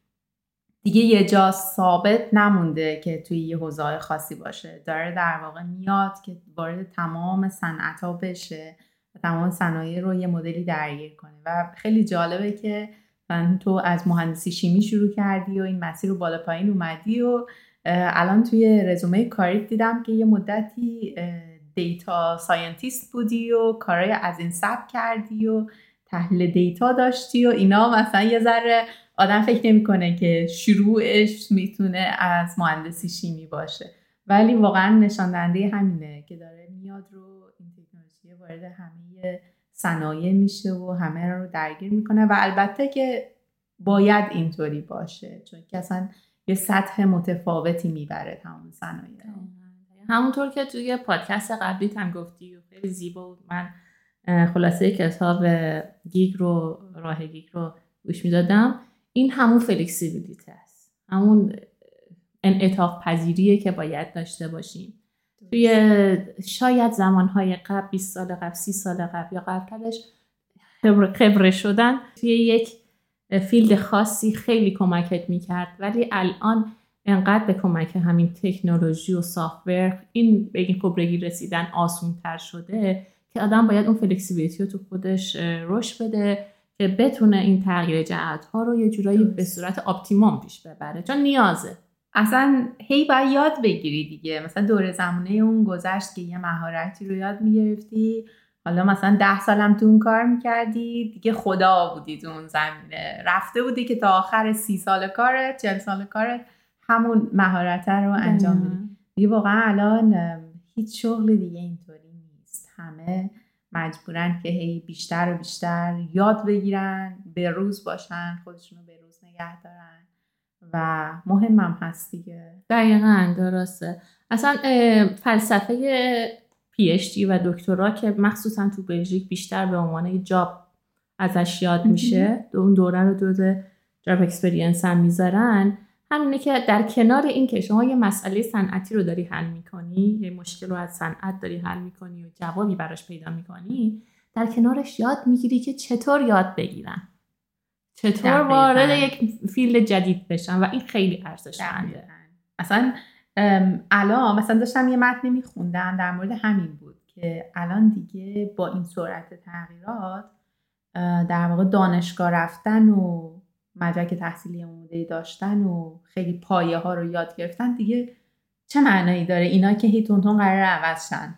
Speaker 2: دیگه یه جا ثابت نمونده که توی یه حوزه خاصی باشه. داره در واقع میاد که وارد تمام صنعت ها بشه و تمام صنایع رو یه مدلی درگیر کنه. و خیلی جالبه که من تو از مهندسی شیمی شروع کردی و این مسیر رو بالا پایین اومدی و الان توی رزومه کاریت دیدم که یه مدتی data scientist بودی و کارهای از این سبک کردی و تحلیل data داشتی و اینا. مثلا یه ذره آدم فکر نمی‌کنه که شروعش می‌تونه از مهندسی شیمی باشه. ولی واقعا نشان دهنده همینه که داره میاد رو این تکنولوژی وارد همه صنایع میشه و همه رو درگیر می‌کنه و البته که باید اینطوری باشه چون که اصلا یه سطح متفاوتی می‌بره تمام صنایع.
Speaker 1: همونطور که توی پادکست قبلی هم گفتی و خیلی زیبا بود. من خلاصه کتاب گیگ رو راه گیگ رو گوش می‌دادم. این همون فلکسیبیلیته است. همون انعطاف پذیریه که باید داشته باشیم. توی شاید زمانهای قبل 20 سال قبل 30 سال قبل یا قبلترش خبره شدن توی یک field خاصی خیلی کمکت می‌کرد. ولی الان انقدر به کمک همین تکنولوژی و software این به این خبرگی رسیدن آسون تر شده که آدم باید اون flexibility رو تو خودش رشد بده که بتونه این تغییر جهت ها رو یه جورایی به صورت optimum پیش ببره. چون نیازه.
Speaker 2: اصلا هی باید یاد بگیری دیگه. مثلا دور زمانه اون گذشت که یه مهارتی رو یاد می‌گرفتی. حالا مثلا ده سالم تو اون کار می‌کردی. دیگه خدا بودی تو اون زمینه. رفته بودی که تا آخر سی سال کارت چل سال کارت. همون مهارت رو انجام بدی دیگه واقعا الان هیچ شغل دیگه اینطوری نیست. همه مجبورن که هی بیشتر و بیشتر یاد بگیرن به روز باشن خودشون رو به روز نگه دارن و مهمم هست دیگه.
Speaker 1: دقیقا درسته. اصلا فلسفه PhD و دکترا که مخصوصا تو بلژیک بیشتر به عنوان job ازش یاد میشه اون دوره رو دوره job experience هم می‌ذارن. همینه که در کنار این که شما یه مسئله صنعتی رو داری حل می‌کنی یه مشکل رو از صنعت داری حل می‌کنی و جوابی براش پیدا می‌کنی در کنارش یاد می‌گیری که چطور یاد بگیرن چطور وارد یک فیلد جدید بشن و این خیلی ارزشمنده.
Speaker 2: اصلا الان مثلا داشتم یه متنی میخوندم در مورد همین بود که الان دیگه با این سرعت تغییرات در واقع دانشگاه رفتن و مدرک تحصیلی عموده داشتن و خیلی پایه ها رو یاد گرفتن دیگه چه معنایی داره؟ اینا که هی تون قرار عوض شن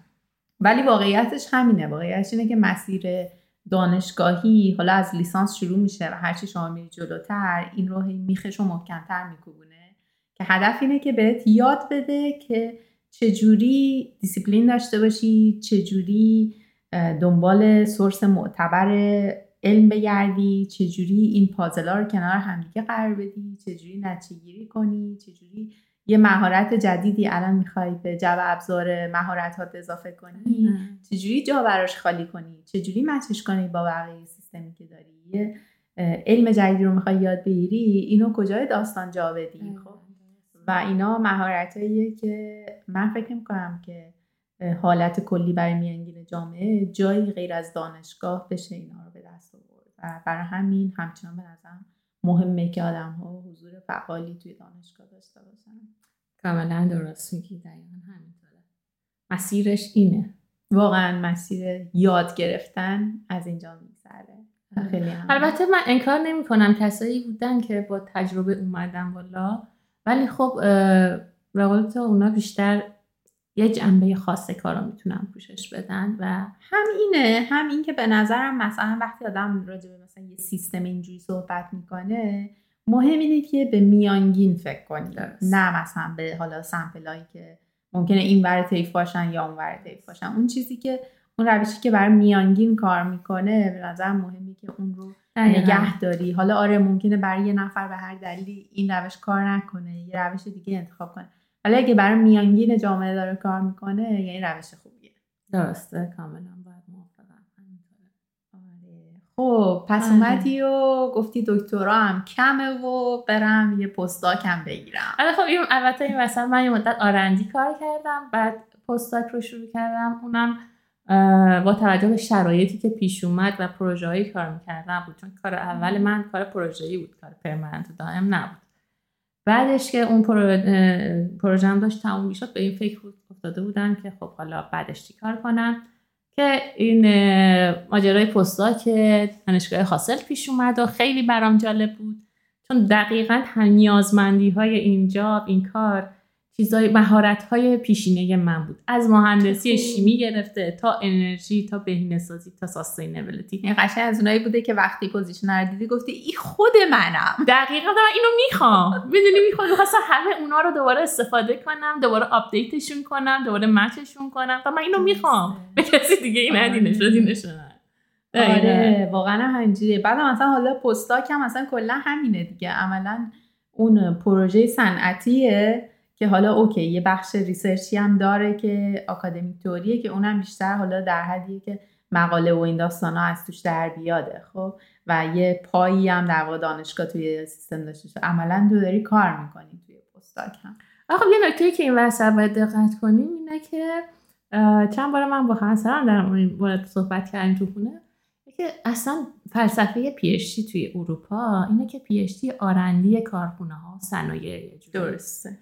Speaker 2: ولی واقعیتش همینه. واقعیتش اینه که مسیر دانشگاهی حالا از لیسانس شروع میشه و هرچی شما میری جلوتر این رو میخش و محکمتر میکوبونه. که هدف اینه که بهت یاد بده که چجوری دیسیپلین داشته باشی چجوری دنبال سورس معتبر علم بگردی چجوری این پازلا رو کنار همدیگه قرار بدی چجوری نتیجه گیری کنی چجوری یه مهارت جدیدی الان می‌خوای به جو ابزار مهارت اضافه کنی؟ چجوری جا براش خالی کنی؟ چجوری مچش کنی با بقیه سیستمی که داری؟ یه علم جدیدی رو می‌خوای یاد بگیری اینو کجای داستان جا بدی؟ خب؟ و اینا مهارتاییه که من فکر می‌کنم که حالت کلی برای میانگین جامعه جایی غیر از دانشگاه بشه اینا رو و برای همین همچنان به نظرم مهمه که آدم ها حضور فعالی توی دانشگاه داشته باشن.
Speaker 1: کاملا درست میگی دقیقا همینطوره. مسیرش اینه.
Speaker 2: واقعا مسیر یاد گرفتن از اینجا میگذره.
Speaker 1: البته من انکار نمی کنم کسایی بودن که با تجربه اومدن والا ولی خب به تو اونا بیشتر یه جنبه خاص کارا می‌تونن پوشش بدن و
Speaker 2: هم اینه هم این که به نظرم مثلا وقتی آدم راجع به مثلا یه سیستم اینجوری صحبت می‌کنه مهم اینه که به میانگین فکر کنی. نه مثلا به حالا سمپلایی که ممکنه این ور طیف باشن یا اون ور طیف باشن. اون چیزی که اون روشی که برای میانگین کار می‌کنه به نظر مهمی که اون رو نگه داری حالا آره ممکنه برای یه نفر به هر دلیلی این روش کار نکنه یه روش دیگه انتخاب کنه. ولی اگه برای میانگین جامعه داره کار می‌کنه یعنی روش خوبیه.
Speaker 1: درسته کاملا باید موافقم.
Speaker 2: آره. خب پس آره. اومدی و گفتی دکترا هم کمه و برم یه پستاکم بگیرم.
Speaker 1: آره خب البته این وسط من یه مدت آرندی کار کردم بعد پستاک رو شروع کردم. اونم با توجه به شرایطی که پیش اومد و پروژه‌ای کار می‌کردم بود. چون کار اول من کار پروژه‌ای بود کار پرمننت دائم نبود. بعدش که اون پروژه هم داشت تموم می‌شد به این فکر افتاده بودم که خب حالا بعدش چی کار کنم؟ که این ماجرای postdoc دانشگاه هاسلت پیش اومد و خیلی برام جالب بود. چون دقیقا نیازمندی های اینجا این کار چیزای مهارت های پیشینه من بود. از مهندسی شیمی گرفته تا انرژی تا بهینه سازی تا sustainability
Speaker 2: این قشنگ از اونایی بوده که وقتی position رو دیدی گفتی این خود منم.
Speaker 1: دقیقا من اینو می‌خوام. می‌دونی می‌خوام. می‌خواستم همه اونا رو دوباره استفاده کنم دوباره update شون کنم دوباره match شون کنم. و من اینو می‌خوام. به کسی دیگه این ندینش بدینش
Speaker 2: آره واقعا همینجوریه. بعد مثلا حالا پستاک هم مثلا کلا همینه دیگه. عملا اون پروژه صنعتیه. که حالا اوکی یه بخش ریسرچی هم داره که آکادمیک توریه که اونم بیشتر حالا در حدیه که مقاله و این داستان ها از توش در بیاده خب؟ و یه پایی هم در واقع دانشگاه توی سیستم داشته شد عملا تو داری کار می‌کنی توی پستاک هم.
Speaker 1: خب یه نکته که این وسط باید دقت کنیم اینه که چند بار من با همسرم در مورد صحبت کردیم تو خونه که اصلا فلسفه پیشتی توی اروپا اینه که پیشتی آرندی کارخونه ها صنایع
Speaker 2: درسته.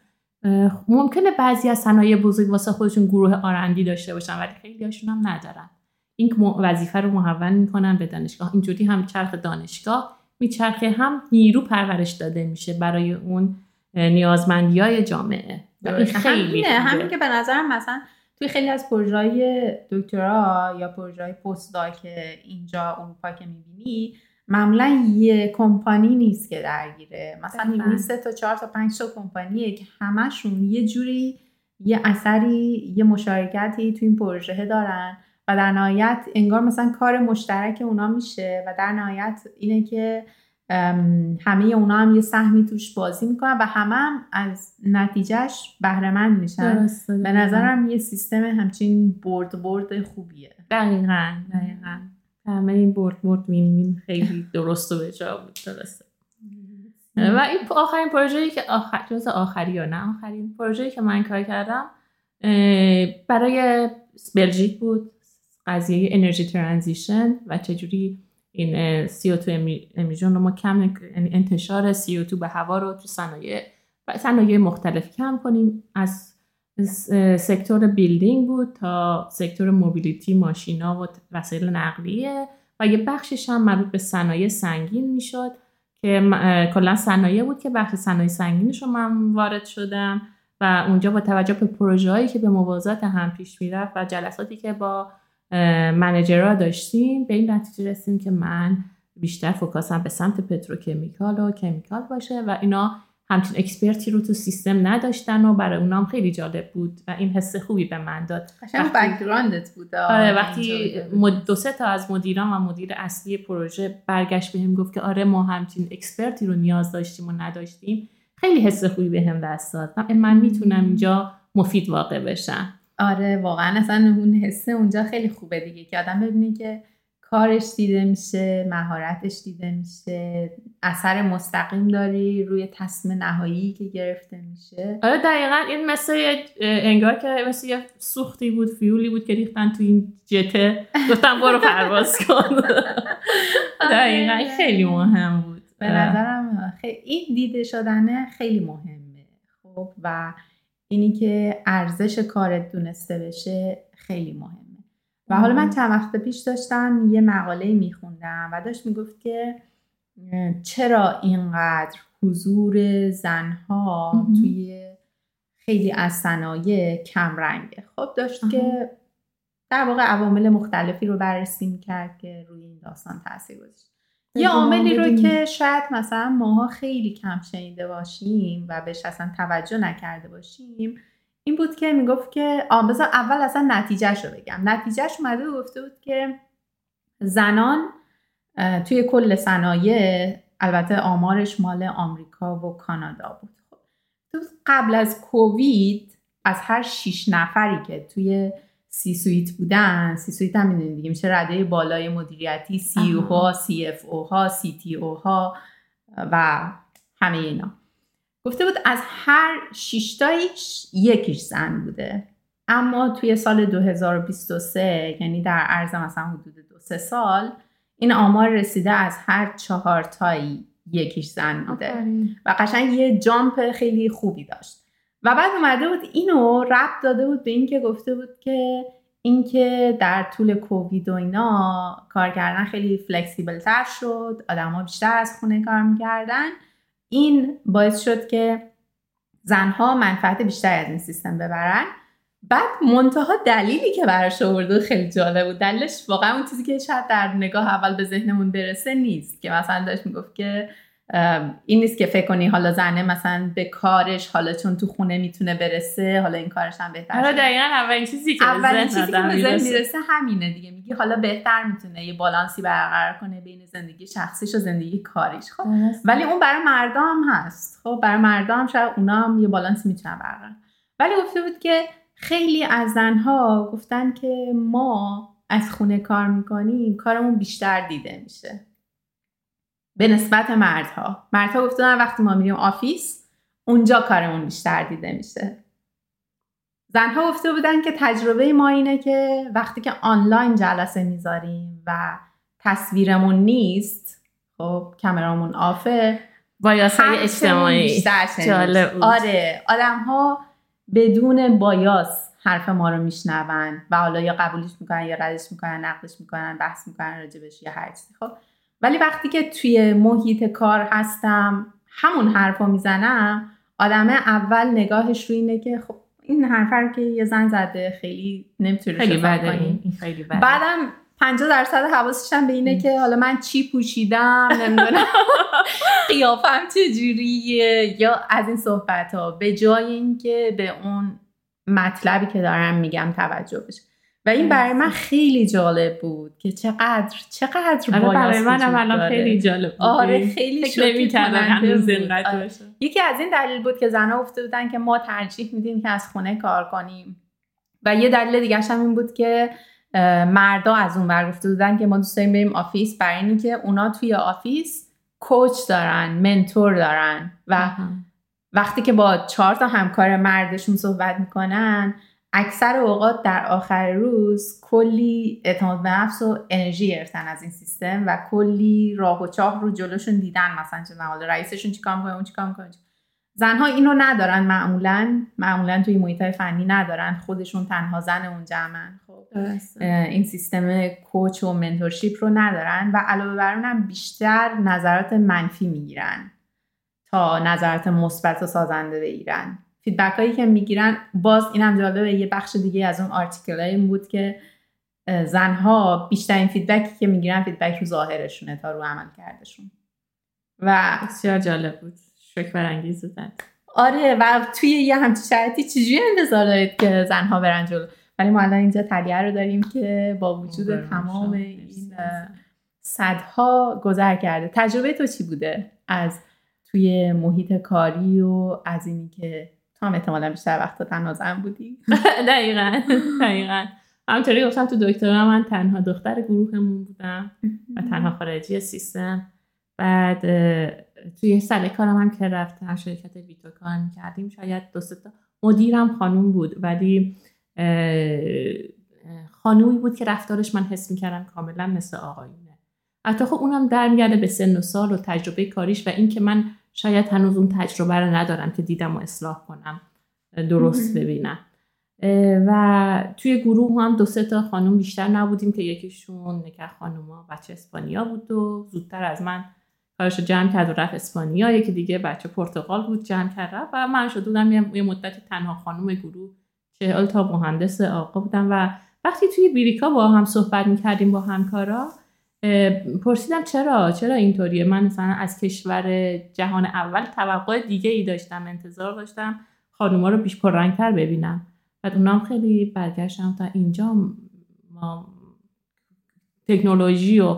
Speaker 1: ممکنه بعضی از صنایع بزرگ واسه خودشون گروه آرندی داشته باشن ولی خیلی هاشون هم ندارن. این وظیفه رو محول می‌کنن به دانشگاه. اینجوری هم چرخ دانشگاه میچرخه هم نیرو پرورش داده میشه برای اون نیازمندی های جامعه.
Speaker 2: خیلی همین که به نظرم مثلا توی خیلی از پروژه دکترا یا پروژه پست که اینجا اروپا که می‌بینی معمولا یه کمپانی نیست که درگیره. مثلا می‌بینی سه تا چهار تا پنج تا کمپانیه که همشون یه جوری یه اثری یه مشارکتی تو این پروژه دارن و در نهایت انگار مثلا کار مشترک اونا میشه و در نهایت اینه که همه اونا هم یه سهمی توش بازی می‌کنن و همه هم از نتیجهش بهرهمند میشن. به نظرم یه سیستم همچین برد برد خوبیه.
Speaker 1: دقیقا دقیقا. همه این برد برد وین خیلی درست و به جا بود درسته. و این آخرین پروژه‌ای که آخر جز آخری یا نه آخرین پروژه‌ای که من کار کردم برای بلژیک بود قضیه انرژی ترانزیشن و چجوری این CO2 امیژن رو ما کم یعنی انتشار CO2 به هوا رو تو صنایع صنایع مختلف کم کنیم. از سکتور بیلدینگ بود تا سکتور موبیلیتی ماشینا و وسایل نقلیه و یه بخشش هم مربوط به صنایع سنگین می‌شد که کلا صنایع بود که بخش صنایع سنگینش رو من وارد شدم و اونجا با توجه به پروژه که به موازات هم پیش می‌رفت و جلساتی که با manager ها داشتیم به این نتیجه رسیدیم که من بیشتر focus م به سمت petrochemical و chemical باشه و اینا همچین expert ی رو تو سیستم نداشتن و برای اونام خیلی جالب بود و این حس خوبی به من داد.
Speaker 2: قشنگ background ت بود.
Speaker 1: آره وقتی دو سه تا از مدیران و مدیر اصلی پروژه برگشت بهم گفت که آره ما همچین expert ی رو نیاز داشتیم و نداشتیم. خیلی حس خوبی بهم دست داد. من می‌تونم اینجا مفید واقع بشم.
Speaker 2: آره واقعا اصلا اون حسه اونجا خیلی خوبه دیگه که آدم ببینه که کارش دیده میشه مهارتش دیده میشه اثر مستقیم داری روی تصمیم نهایی که گرفته میشه.
Speaker 1: آره دقیقا این مثل انگار که مثل یه سوختی بود فیولی بود که ریختن تو این جته. گفتم برو پرواز کن. دقیقا آره. خیلی مهم بود.
Speaker 2: به نظرم خیلی این دیده شدنه خیلی مهمه. خب و اینی که ارزش کارت دونسته بشه خیلی مهمه. و حالا من چند وقت پیش داشتم یه مقاله میخوندم و داشت می‌گفت که چرا اینقدر حضور زنها توی خیلی از صنایع کمرنگه؟ خب داشت که در واقع عوامل مختلفی رو بررسی می‌کرد که روی این داستان تاثیر گذاشت. یه عاملی رو که شاید مثلا ماها خیلی کم شنیده باشیم و بهش اصلا توجه نکرده باشیم این بود که می‌گفت که آ بذار اول اصلا نتیجهش رو بگم. نتیجهش اومده و گفته بود که زنان توی کل صنایع البته آمارش مال آمریکا و کانادا بود. خب قبل از کووید از هر شیش نفری که توی C-suite بودن C-suite هم می‌دونید دیگه میشه رده بالای مدیریتی CEO ها CFO ها CTO ها و همه اینا. گفته بود از هر شیشتایش یکیش زن بوده. اما توی سال 2023 یعنی در عرض مثلا حدود دو سه سال این آمار رسیده از هر چهار تایی یکیش زن بوده. و قشنگ یه جامپ خیلی خوبی داشت. و بعد اومده بود اینو ربط داده بود به اینکه گفته بود که اینکه در طول کووید و اینا کار کردن خیلی فلکسیبل تر شد. آدما بیشتر از خونه کار می‌کردن. این باعث شد که زنها منفعت بیشتری از این سیستم ببرن. بعد منتها دلیلی که براش آورده خیلی جالب بود. دلیلش واقعا اون چیزی که شاید در نگاه اول به ذهنمون برسه نیست. که مثلا داشت می‌گفت که این نیست که فکر کنی حالا زنه مثلا به کارش حالا چون تو خونه می‌تونه برسه حالا این کارش هم بهتر
Speaker 1: حالا دقیقا اولین چیزی که
Speaker 2: اولین چیزی که می‌رسه. همینه دیگه. میگی حالا بهتر می‌تونه یه بالانسی برقرار کنه بین زندگی شخصیش و زندگی کاریش. خب ولی اون برای مردم هست. خب برای مردم شاید اونا هم یه بالانسی می‌تونن برقرار ولی گفته بود که خیلی از زنها گفتن که ما از خونه کار می‌کنیم کارمون بیشتر دیده میشه. به نسبت مردها. مردها گفتن وقتی ما میریم آفیس اونجا کارمون بیشتر دیده میشه. زنها گفته بودن که تجربه ما اینه که وقتی که آنلاین جلسه می‌ذاریم و تصویرمون نیست خب کمرامون آفه.
Speaker 1: بایاس اجتماعی.
Speaker 2: آره آدم ها بدون بایاس حرف ما رو میشنون و حالا یا قبولش می‌کنن یا ردش می‌کنن نقدش می‌کنن بحث می‌کنن راجبش یا هر چیزی. خب ولی وقتی که توی محیط کار هستم همون حرفا می‌زنم آدم اول نگاهش رو اینه که خب این حرف رو که یه زن زده خیلی نمی‌تونه
Speaker 1: خیلی بده. خیلی بده.
Speaker 2: بعدم 50 درصد حواسش هم به اینه که حالا من چی پوشیدم نمی‌دونم. قیافم چجوریه یا از این صحبت ها به جای اینکه به اون مطلبی که دارم میگم توجه بشه. و این برای من خیلی جالب بود که چقدر چقدر
Speaker 1: آره برای من الان خیلی جالب بود.
Speaker 2: آره خیلی
Speaker 1: شوکه
Speaker 2: آره. یکی از این دلیل بود که زنها افته بودن که ما ترجیح میدیم که از خونه کار کنیم. و یه دلیل دیگه هم این بود که مردا از اون ور گفته بودن که ما دوست داریم بریم office برای اینکه اونا توی office coach دارن mentor دارن و وقتی که با چهار تا همکار مردشون صحبت می‌کنن اکثر اوقات در آخر روز کلی اعتماد به نفس و انرژی گرفتن از این سیستم و کلی راه و چاه رو جلوشون دیدن مثلا چه حالا رئیسشون چیکار می‌کنه اون چیکار می‌کنه. زنها اینو ندارن معمولا معمولا توی محیط های فنی ندارن. خودشون تنها زن اون جمعن. خب این سیستم coach و mentorship رو ندارن و علاوه بر اونم بیشتر نظرات منفی می‌گیرن تا نظرات مثبت و سازنده بگیرن. feedback هایی که می‌گیرن باز اینم جالبه یه بخش دیگه از اون article این بود که زنها بیشترین feedback ی که می‌گیرن feedback رو ظاهرشونه تا رو عمل کردشون و
Speaker 1: بسیار جالب بود. شک برانگیز بودن
Speaker 2: آره و توی یه همچین شرطی چجوری انتظار دارید که زنها برن جلو؟ ولی ما الان اینجا تلیه رو داریم که با وجود تمام این صدها گذر کرده. تجربه تو چی بوده از توی محیط کاری و از اینی که تو هم احتمالا بیشتر وقتا تنها زن بودی.
Speaker 1: دقیقا دقیقا. همطوری گفتم تو دکترا من تنها دختر گروهمون بودم و تنها خارجی سیستم. بعد توی سال کارم هم که رفتم شرکت ویتو کار کردیم شاید دو تا. مدیرم خانوم بود ولی خانومی بود که رفتارش من حس می‌کردم کاملا مثل آقایونه. حتی خب اونم در میگرده به سن و سال و تجربه کاریش و اینکه من شاید هنوز اون تجربه رو ندارم که دیدم و اصلاح کنم درست ببینم. و توی گروه هم دو سه تا خانم بیشتر نبودیم که یکیشون نکه خانوما بچه اسپانیا بود و زودتر از من کارش رو جمع کرد و رفت اسپانیا. یکی دیگه بچه پرتغال بود جمع کرد و من شده بودم یه مدت تنها خانم گروه چهل تا مهندس آقا بودم. و وقتی توی بیریکا با هم صحبت می‌کردیم با همکارا پرسیدم چرا؟ چرا اینطوریه؟ من مثلا از کشور جهان اول توقع دیگه ای داشتم انتظار داشتم خانوما رو بیش پررنگتر ببینم. و اونام خیلی برگشتم تا اینجا ما تکنولوژی و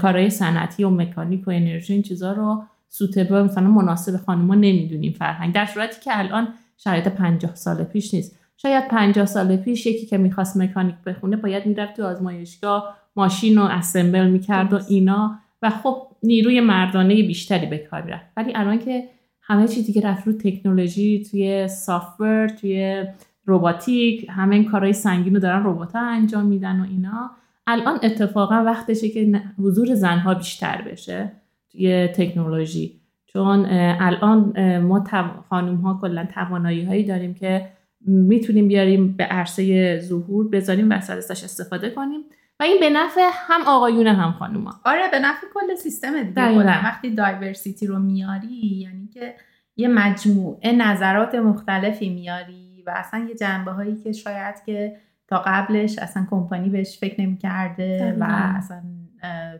Speaker 1: کارهای صنعتی و مکانیک و انرژی این چیزا رو سوتبل مثلا مناسب خانوما نمی‌دونیم فرهنگ. در صورتی که الان شرایط پنجاه سال پیش نیست. شاید پنجاه سال پیش یکی که می‌خواست مکانیک بخونه باید می‌رفت تو آزمایشگاه ماشین رو اسمبل می‌کرد و اینا. و خب نیروی مردانه بیشتری به کار می‌رفت. ولی الان که همه چی دیگه رفت رو تکنولوژی توی سافتور توی روباتیک همه این کارهای سنگین رو دارن ربات انجام میدن و اینا. الان اتفاقا وقتشه که حضور زنها بیشتر بشه توی تکنولوژی. چون الان ما خانوم ها کلا توانایی هایی داریم که می‌تونیم بیاریم به عرصه ظهور بذاریم و ازش استفاده کنیم. و این به نفع هم آقایون هم خانوما.
Speaker 2: آره به نفع کل سیستم دیگه. وقتی دایورسیتی رو میاری یعنی که یه مجموعه نظرات مختلفی میاری و اصلا یه جنبه هایی که شاید که تا قبلش اصلا کمپانی بهش فکر نمی‌کرده و اصلا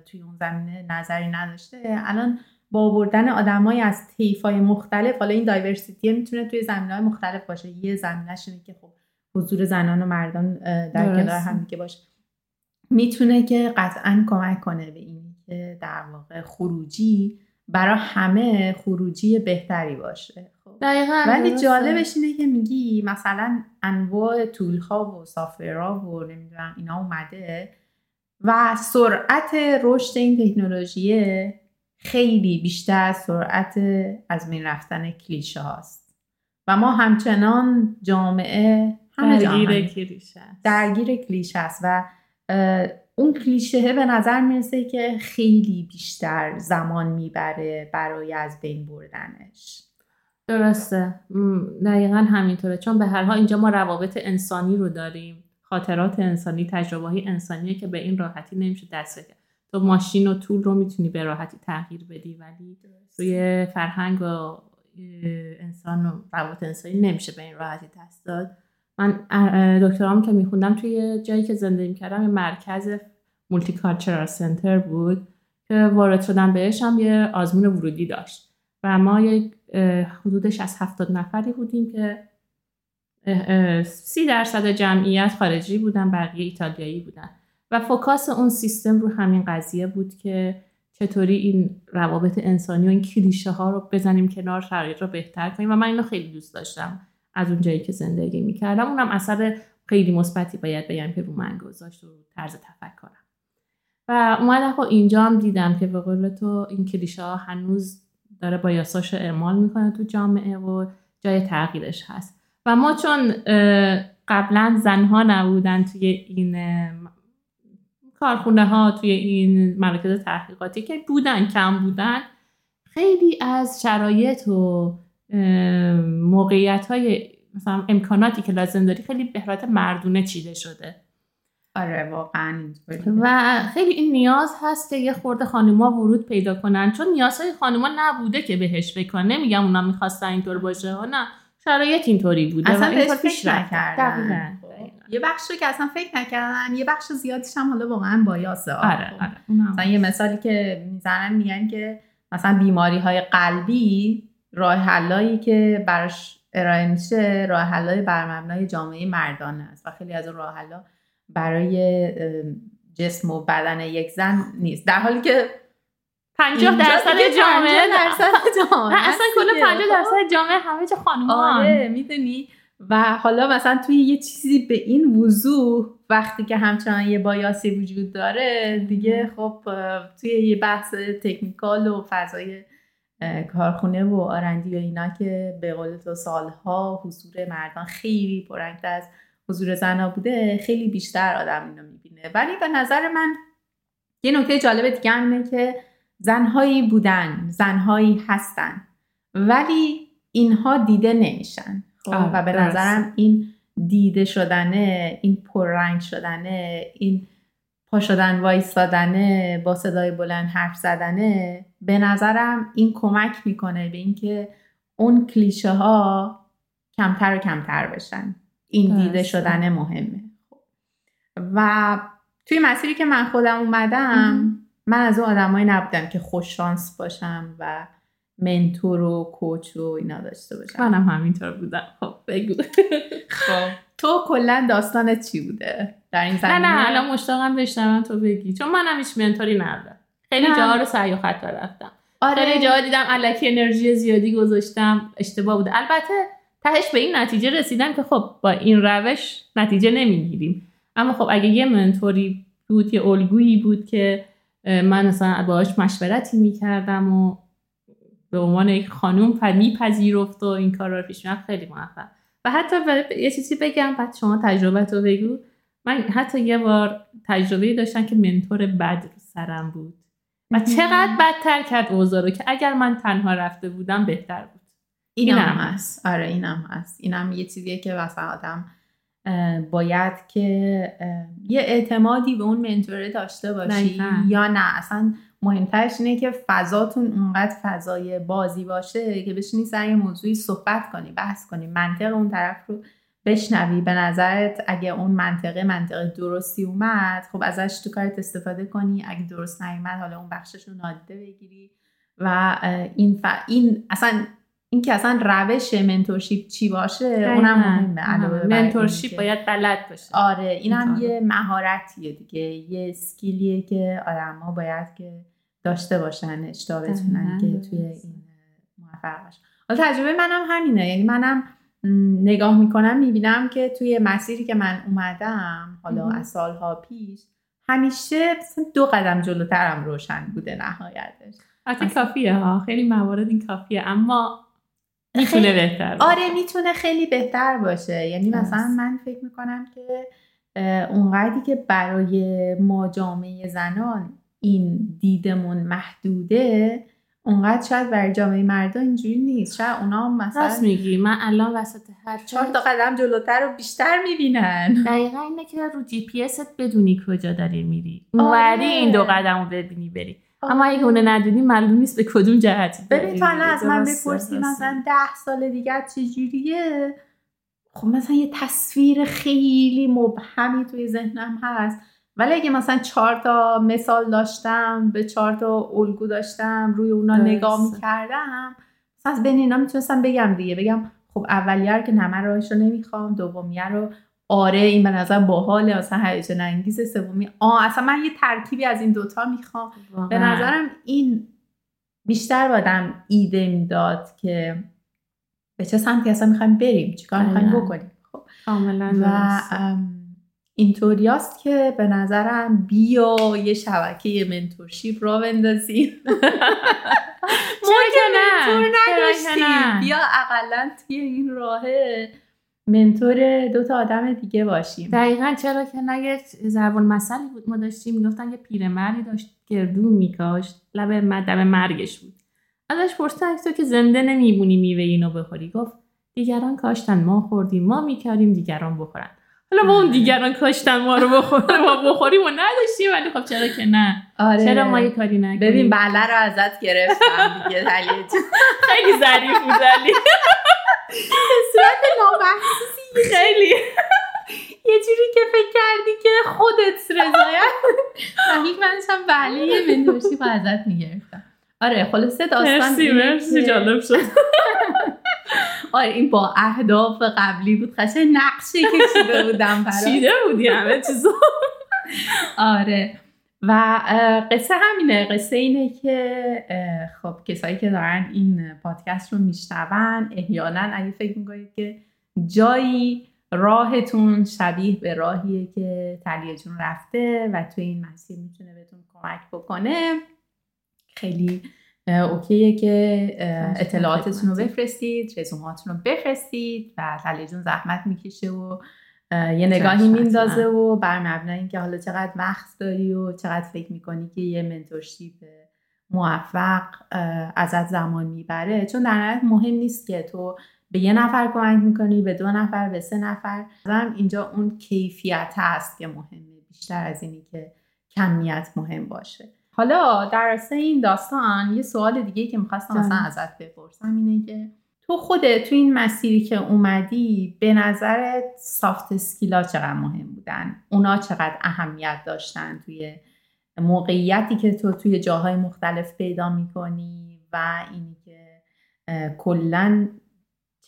Speaker 2: توی اون زمینه نظری نداشته. الان با آوردن آدمای از های مختلف حالا این دایورسیتی می‌تونه توی زمینه های مختلف باشه. یه زمینهش اینه که خب حضور زنان و مردان در کنار هم دیگه باشه. می‌تونه که قطعا کمک کنه به این که در واقع خروجی برای همه خروجی بهتری باشه
Speaker 1: خب. دقیقا
Speaker 2: ولی جالبش اینه که میگی مثلا انواع طول ها و سافرها و نمی‌دونم اینا اومده و سرعت رشد این تکنولوژی خیلی بیشتر از سرعت از بین رفتن کلیشه هاست. و ما همچنان جامعه
Speaker 1: همه درگیر کلیشه
Speaker 2: درگیر کلیشه است و اون کلیشه به نظر می‌رسه که خیلی بیشتر زمان می‌بره برای از بین بردنش.
Speaker 1: درسته. دقیقا همینطوره. چون به هر حال اینجا ما روابط انسانی رو داریم. خاطرات انسانی تجربه های انسانیه که به این راحتی نمیشه دست کرد تو ماشین و طول رو می‌تونی به راحتی تغییر بدی ولی روی فرهنگ و انسان و روابط انسانی نمیشه به این راحتی دست داد. من دکترام که میخوندم توی جایی که زندگی می‌کردم مرکز multicultural center بود که وارد شدن بهش هم یه آزمون ورودی داشت. و ما یک حدودش از هفتاد نفری بودیم که سی درصد جمعیت خارجی بودن بقیه ایتالیایی بودن. و focus اون سیستم رو همین قضیه بود که چطوری این روابط انسانی و این کلیشه ها رو بزنیم کنار شرایط رو بهتر کنیم. و من اینو خیلی دوست داشتم. از اون جایی که زندگی می‌کردم اونم اثر خیلی مثبتی باید بگم که رو من گذاشت و طرز تفکرم. و اومدم خب اینجا هم دیدم که به قول تو این کلیشه هنوز داره با یاساش اعمال می‌کنه تو جامعه و جای تغییرش هست. و ما چون قبلا زنها نبودن توی این کارخونه ها توی این مرکز تحقیقاتی که بودن کم بودن خیلی از شرایط و موقعیت های مثلا امکاناتی که لازم داری خیلی به حالت مردونه چیده شده.
Speaker 2: آره واقعا
Speaker 1: و خیلی این نیاز هست که یه خورده خانوما ورود پیدا کنن. چون نیازهای خانوما نبوده که بهش بکنه نمیگم اونا می‌خواستن اینطور باشه ها نه. شرایط اینطوری بوده
Speaker 2: اصلا بهش فکر نکردن. یه بخش رو که اصلا فکر نکردن یه بخش زیادیش هم حالا واقعا بایاسه
Speaker 1: آره
Speaker 2: آره. مثلا یه مثالی که می‌زنن میگن که مثلا بیماری های قلبی راه حلایی که براش ارائه میشه راه حلای بر مبنای جامعه مردانه است و خیلی از اون راه حلا برای جسم و بدن یک زن نیست. در حالی که
Speaker 1: 50 درصد جامعه درصد جامعه اصلا کل 50 درصد جامعه همه چه خانومان
Speaker 2: آره می‌دونی؟ و حالا مثلا توی یه چیزی به این وضوح وقتی که همچنان یه بایاسی وجود داره دیگه خب توی یه بحث تکنیکال و فضای کارخونه و آرندی و اینا که به قول تو سالها حضور مردان خیلی پرنگتر از حضور زنها بوده خیلی بیشتر آدم اینو می‌بینه. ولی به نظر من یه نکته جالب دیگه اینه که زنهایی بودن زنهایی هستن ولی اینها دیده نمیشن. خب، و به نظرم این دیده شدنه این پررنگ شدنه این پا شدن وایستادنه با صدای بلند حرف زدنه به نظرم این کمک می‌کنه به اینکه اون کلیشه ها کمتر و کمتر بشن. این دیده شدن مهمه. و توی مسیری که من خودم اومدم من از اون آدمایی نبودم که خوش شانس باشم و منتور و کوچ و اینا داشته باشم.
Speaker 1: منم همینطور بودم. خب بگو.
Speaker 2: خب تو کلا داستانت چی بوده؟ در این
Speaker 1: نه
Speaker 2: زمینه؟
Speaker 1: نه الان مشتاقم بشنوم تو بگی. چون منم هیچ منتوری ندارم. خیلی
Speaker 2: نه.
Speaker 1: جاها رو سعی و خطا رفتم
Speaker 2: آره.
Speaker 1: خیلی جاها دیدم الکی انرژی زیادی گذاشتم. اشتباه بوده. البته تهش به این نتیجه رسیدم که خب با این روش نتیجه نمی‌گیریم. اما خب اگه یه منتوری بود یه الگویی بود که من مثلا باهاش مشورتی می‌کردم و به عنوان یک خانوم پ- میپذیرفت و این کار رو پیش خیلی موفق. و حتی یه چیزی بگم بعد شما تجربه تو بگو. من حتی یه بار تجربه داشتم که منتور بد رو سرم بود. و چقدر بدتر کرد اوضاع رو که اگر من تنها رفته بودم بهتر بود.
Speaker 2: اینم
Speaker 1: اینم
Speaker 2: هست. آره اینم هست. اینم یه چیزیه که مثلا آدم باید که یه اعتمادی به اون منتوره داشته باشی
Speaker 1: دقیقاً.
Speaker 2: یا نه. اصلا مهمترش اینه که فضاتون اونقدر فضای بازی باشه که بشینی سر یه موضوعی صحبت کنی بحث کنی. منطق اون طرف رو بشنوی. به نظرت اگه اون منطقه منطقه درستی اومد خب ازش تو کارت استفاده کنی. اگه درست نیومد حالا اون بخشش رو نادیده بگیری. و این ف... این اصلا این که اصلا روش منتورشیپ چی باشه اونم مهمه. علاوه
Speaker 1: منتورشیپ
Speaker 2: اینکه-
Speaker 1: باید بلد باشه.
Speaker 2: آره اینم
Speaker 1: این
Speaker 2: یه مهارتیه دیگه. یه اسکیلیه که آدما باید که داشته باشن اشتباه بتونن که توی. این موفق باشن تجربه منم همینه. یعنی منم نگاه می‌کنم می‌بینم که توی مسیری که من اومدم حالا. از سالها پیش همیشه دو قدم جلوترم روشن بوده نهایتش
Speaker 1: حتی کافیه ها خیلی موارد این کافیه اما می‌تونه
Speaker 2: خیلی-
Speaker 1: بهتر باشه.
Speaker 2: آره می‌تونه خیلی بهتر باشه یعنی مثلا. من فکر می‌کنم که اونقدری که برای ما جامعه زنان این دیدمون محدوده اونقدر شاید برای جامعه مردا اینجوری نیست. شاید اونا هم
Speaker 1: راست
Speaker 2: مثلا
Speaker 1: میگی. من الان وسط هر
Speaker 2: چهار تا قدم جلوتر رو بیشتر می‌بینن.
Speaker 1: دقیقا اینه که رو جی پی است بدونی کجا داری میری.
Speaker 2: آره.
Speaker 1: اونوری این دو قدم رو ببینی بری. اما اگه اونو ندونی معلوم نیست به کدوم داری
Speaker 2: ببین تو. از من بپرسی. مثلا ده سال دیگه چجوریه؟ خب مثلا یه تصویر خیلی مبهمی توی ذهنم هست. ولی اگه مثلا چهار تا مثال داشتم به چهار تا الگو داشتم روی اونا
Speaker 1: درسته.
Speaker 2: نگاه می‌کردم از بین اینا می‌تونستم بگم دیگه بگم خب اولیه رو که نه من راهش رو نمی‌خوام دومیه رو آره این به نظر باحاله مثلا هیجان انگیز سومی آه اصلا من یه ترکیبی از این دوتا می‌خوام به
Speaker 1: واقعاً.
Speaker 2: نظرم این بیشتر بادم ایده می‌داد که به چه سمتی اصلا می‌خوایم بریم چیکار می‌خوایم. بکنیم خب. و
Speaker 1: درسته.
Speaker 2: ام، اینطوریاست که به نظرم بیا یه شبکه منتورشیپ را بندازیم. ما که؟ منتور نداشتیم؟ بیا اقلا توی این راهه منتور دو تا آدم دیگه باشیم.
Speaker 1: دقیقا چرا که نه یک ضرب المثلی بود. ما داشتیم می‌گفتن یه پیرمردی داشت گردو میکاشت. لب مدب مرگش بود. ازش پرسیدن تو که زنده نمیمونی میوه اینو بخوری؟ گفت دیگران کاشتن ما خوردیم. ما می‌کردیم دیگران بخورن. حالا با اون دیگران کاشتن ما رو بخورن ما بخوریم و نداشتیم ولی خب چرا که نه؟
Speaker 2: آره.
Speaker 1: چرا ما یه کاری نکنیم؟
Speaker 2: ببین بله رو ازت گرفتم دیگه
Speaker 1: خیلی ظریف بود ولی
Speaker 2: صورت نامحسوسی
Speaker 1: خیلی.
Speaker 2: یه جوری که فکر کردی که خودت رضایت دقیق منش هم بله یه منتورشیپ رو ازت می‌گرفتم. آره خلاصه داستان
Speaker 1: مرسی مرسی جالب شد.
Speaker 2: آره این با اهداف قبلی بود. قشنگ نقشه کشیده بودم برات
Speaker 1: چیده بودی همه چیزو؟
Speaker 2: آره. و قصه همینه. قصه اینه که خب کسایی که دارن این پادکست رو میشنون احیانا اگه فکر می‌کنید که جایی راهتون شبیه به راهیه که تلیه جون رفته و توی این مسیر می‌تونه بهتون کمک بکنه. خیلی اوکیه که اطلاعاتتون رو. بفرستید رزوماتون رو بفرستید و تلیه جون زحمت می‌کشه و یه نگاهی میندازه. و بر مبنای اینکه حالا چقدر وقت داری و چقدر فکر می‌کنی که یه منتورشیپ موفق اه، ازت زمان می‌بره چون در نهایت مهم نیست که تو به یه نفر کمک می‌کنی به دو نفر به سه نفر هم اینجا اون کیفیت هست که مهمه بیشتر از اینی که کمیت مهم باشه حالا در راستای این داستان یه سوال دیگه که می‌خواستم. مثلا ازت بپرسم اینه که تو خودت تو این مسیری که اومدی به نظرت soft skill ا چقدر مهم بودن اونا چقدر اهمیت داشتن توی موقعیتی که تو توی جاهای مختلف پیدا می‌کنی و اینی که کلا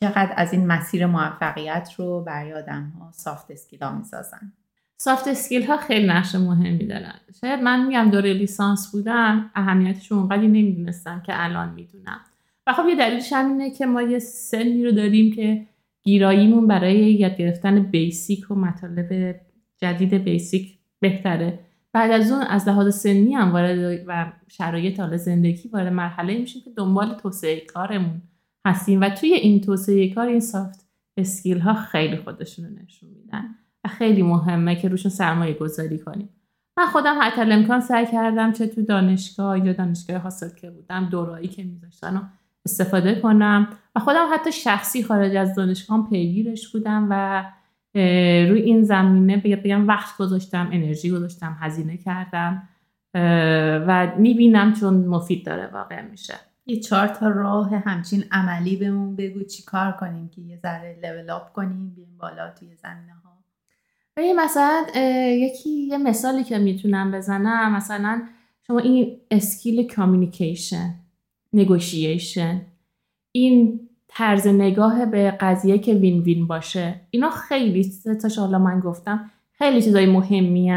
Speaker 2: چقدر از این مسیر موفقیت رو برای آدم ها soft skill ها می‌سازن
Speaker 1: soft skill ها خیلی نقش مهمی دارن. شاید من میگم دوره لیسانس بودم اهمیتش اونقدری نمی‌دونستم که الان می‌دونم. و خب یه دلیلش هم اینه که ما یه سنی رو داریم که گیراییمون برای یاد گرفتن basic و مطالب جدید basic بهتره. بعد از اون از لحاظ سنی هم وارد و شرایط حال زندگی وارد مرحله میشیم که دنبال توسعه کارمون هستیم. و توی این توسعه کار این soft اسکیل ها خیلی خودشون رو نشون میدن. خیلی مهمه که روشون سرمایه گذاری کنیم. من خودم حتی امکان سعی کردم چه تو دانشگاه یا دانشگاه حاصل که بودم دورایی که میذاشتن و استفاده کنم و خودم حتی شخصی خارج از دانشگاه پیگیرش بودم و روی این زمینه بگم وقت گذاشتم انرژی گذاشتم هزینه کردم و می‌بینم چون مفید داره واقع میشه.
Speaker 2: یه چهار تا راه همچین عملی بهمون بگو چی کار کنیم که یه ذره level up کنیم بیم بالا توی زمینه ها
Speaker 1: و مثلا یکی یه مثالی که می‌تونم بزنم مثلا شما این skill communication negotiation این طرز نگاه به قضیه که win-win باشه اینا خیلی تا حالا من گفتم خیلی چیزای مهمی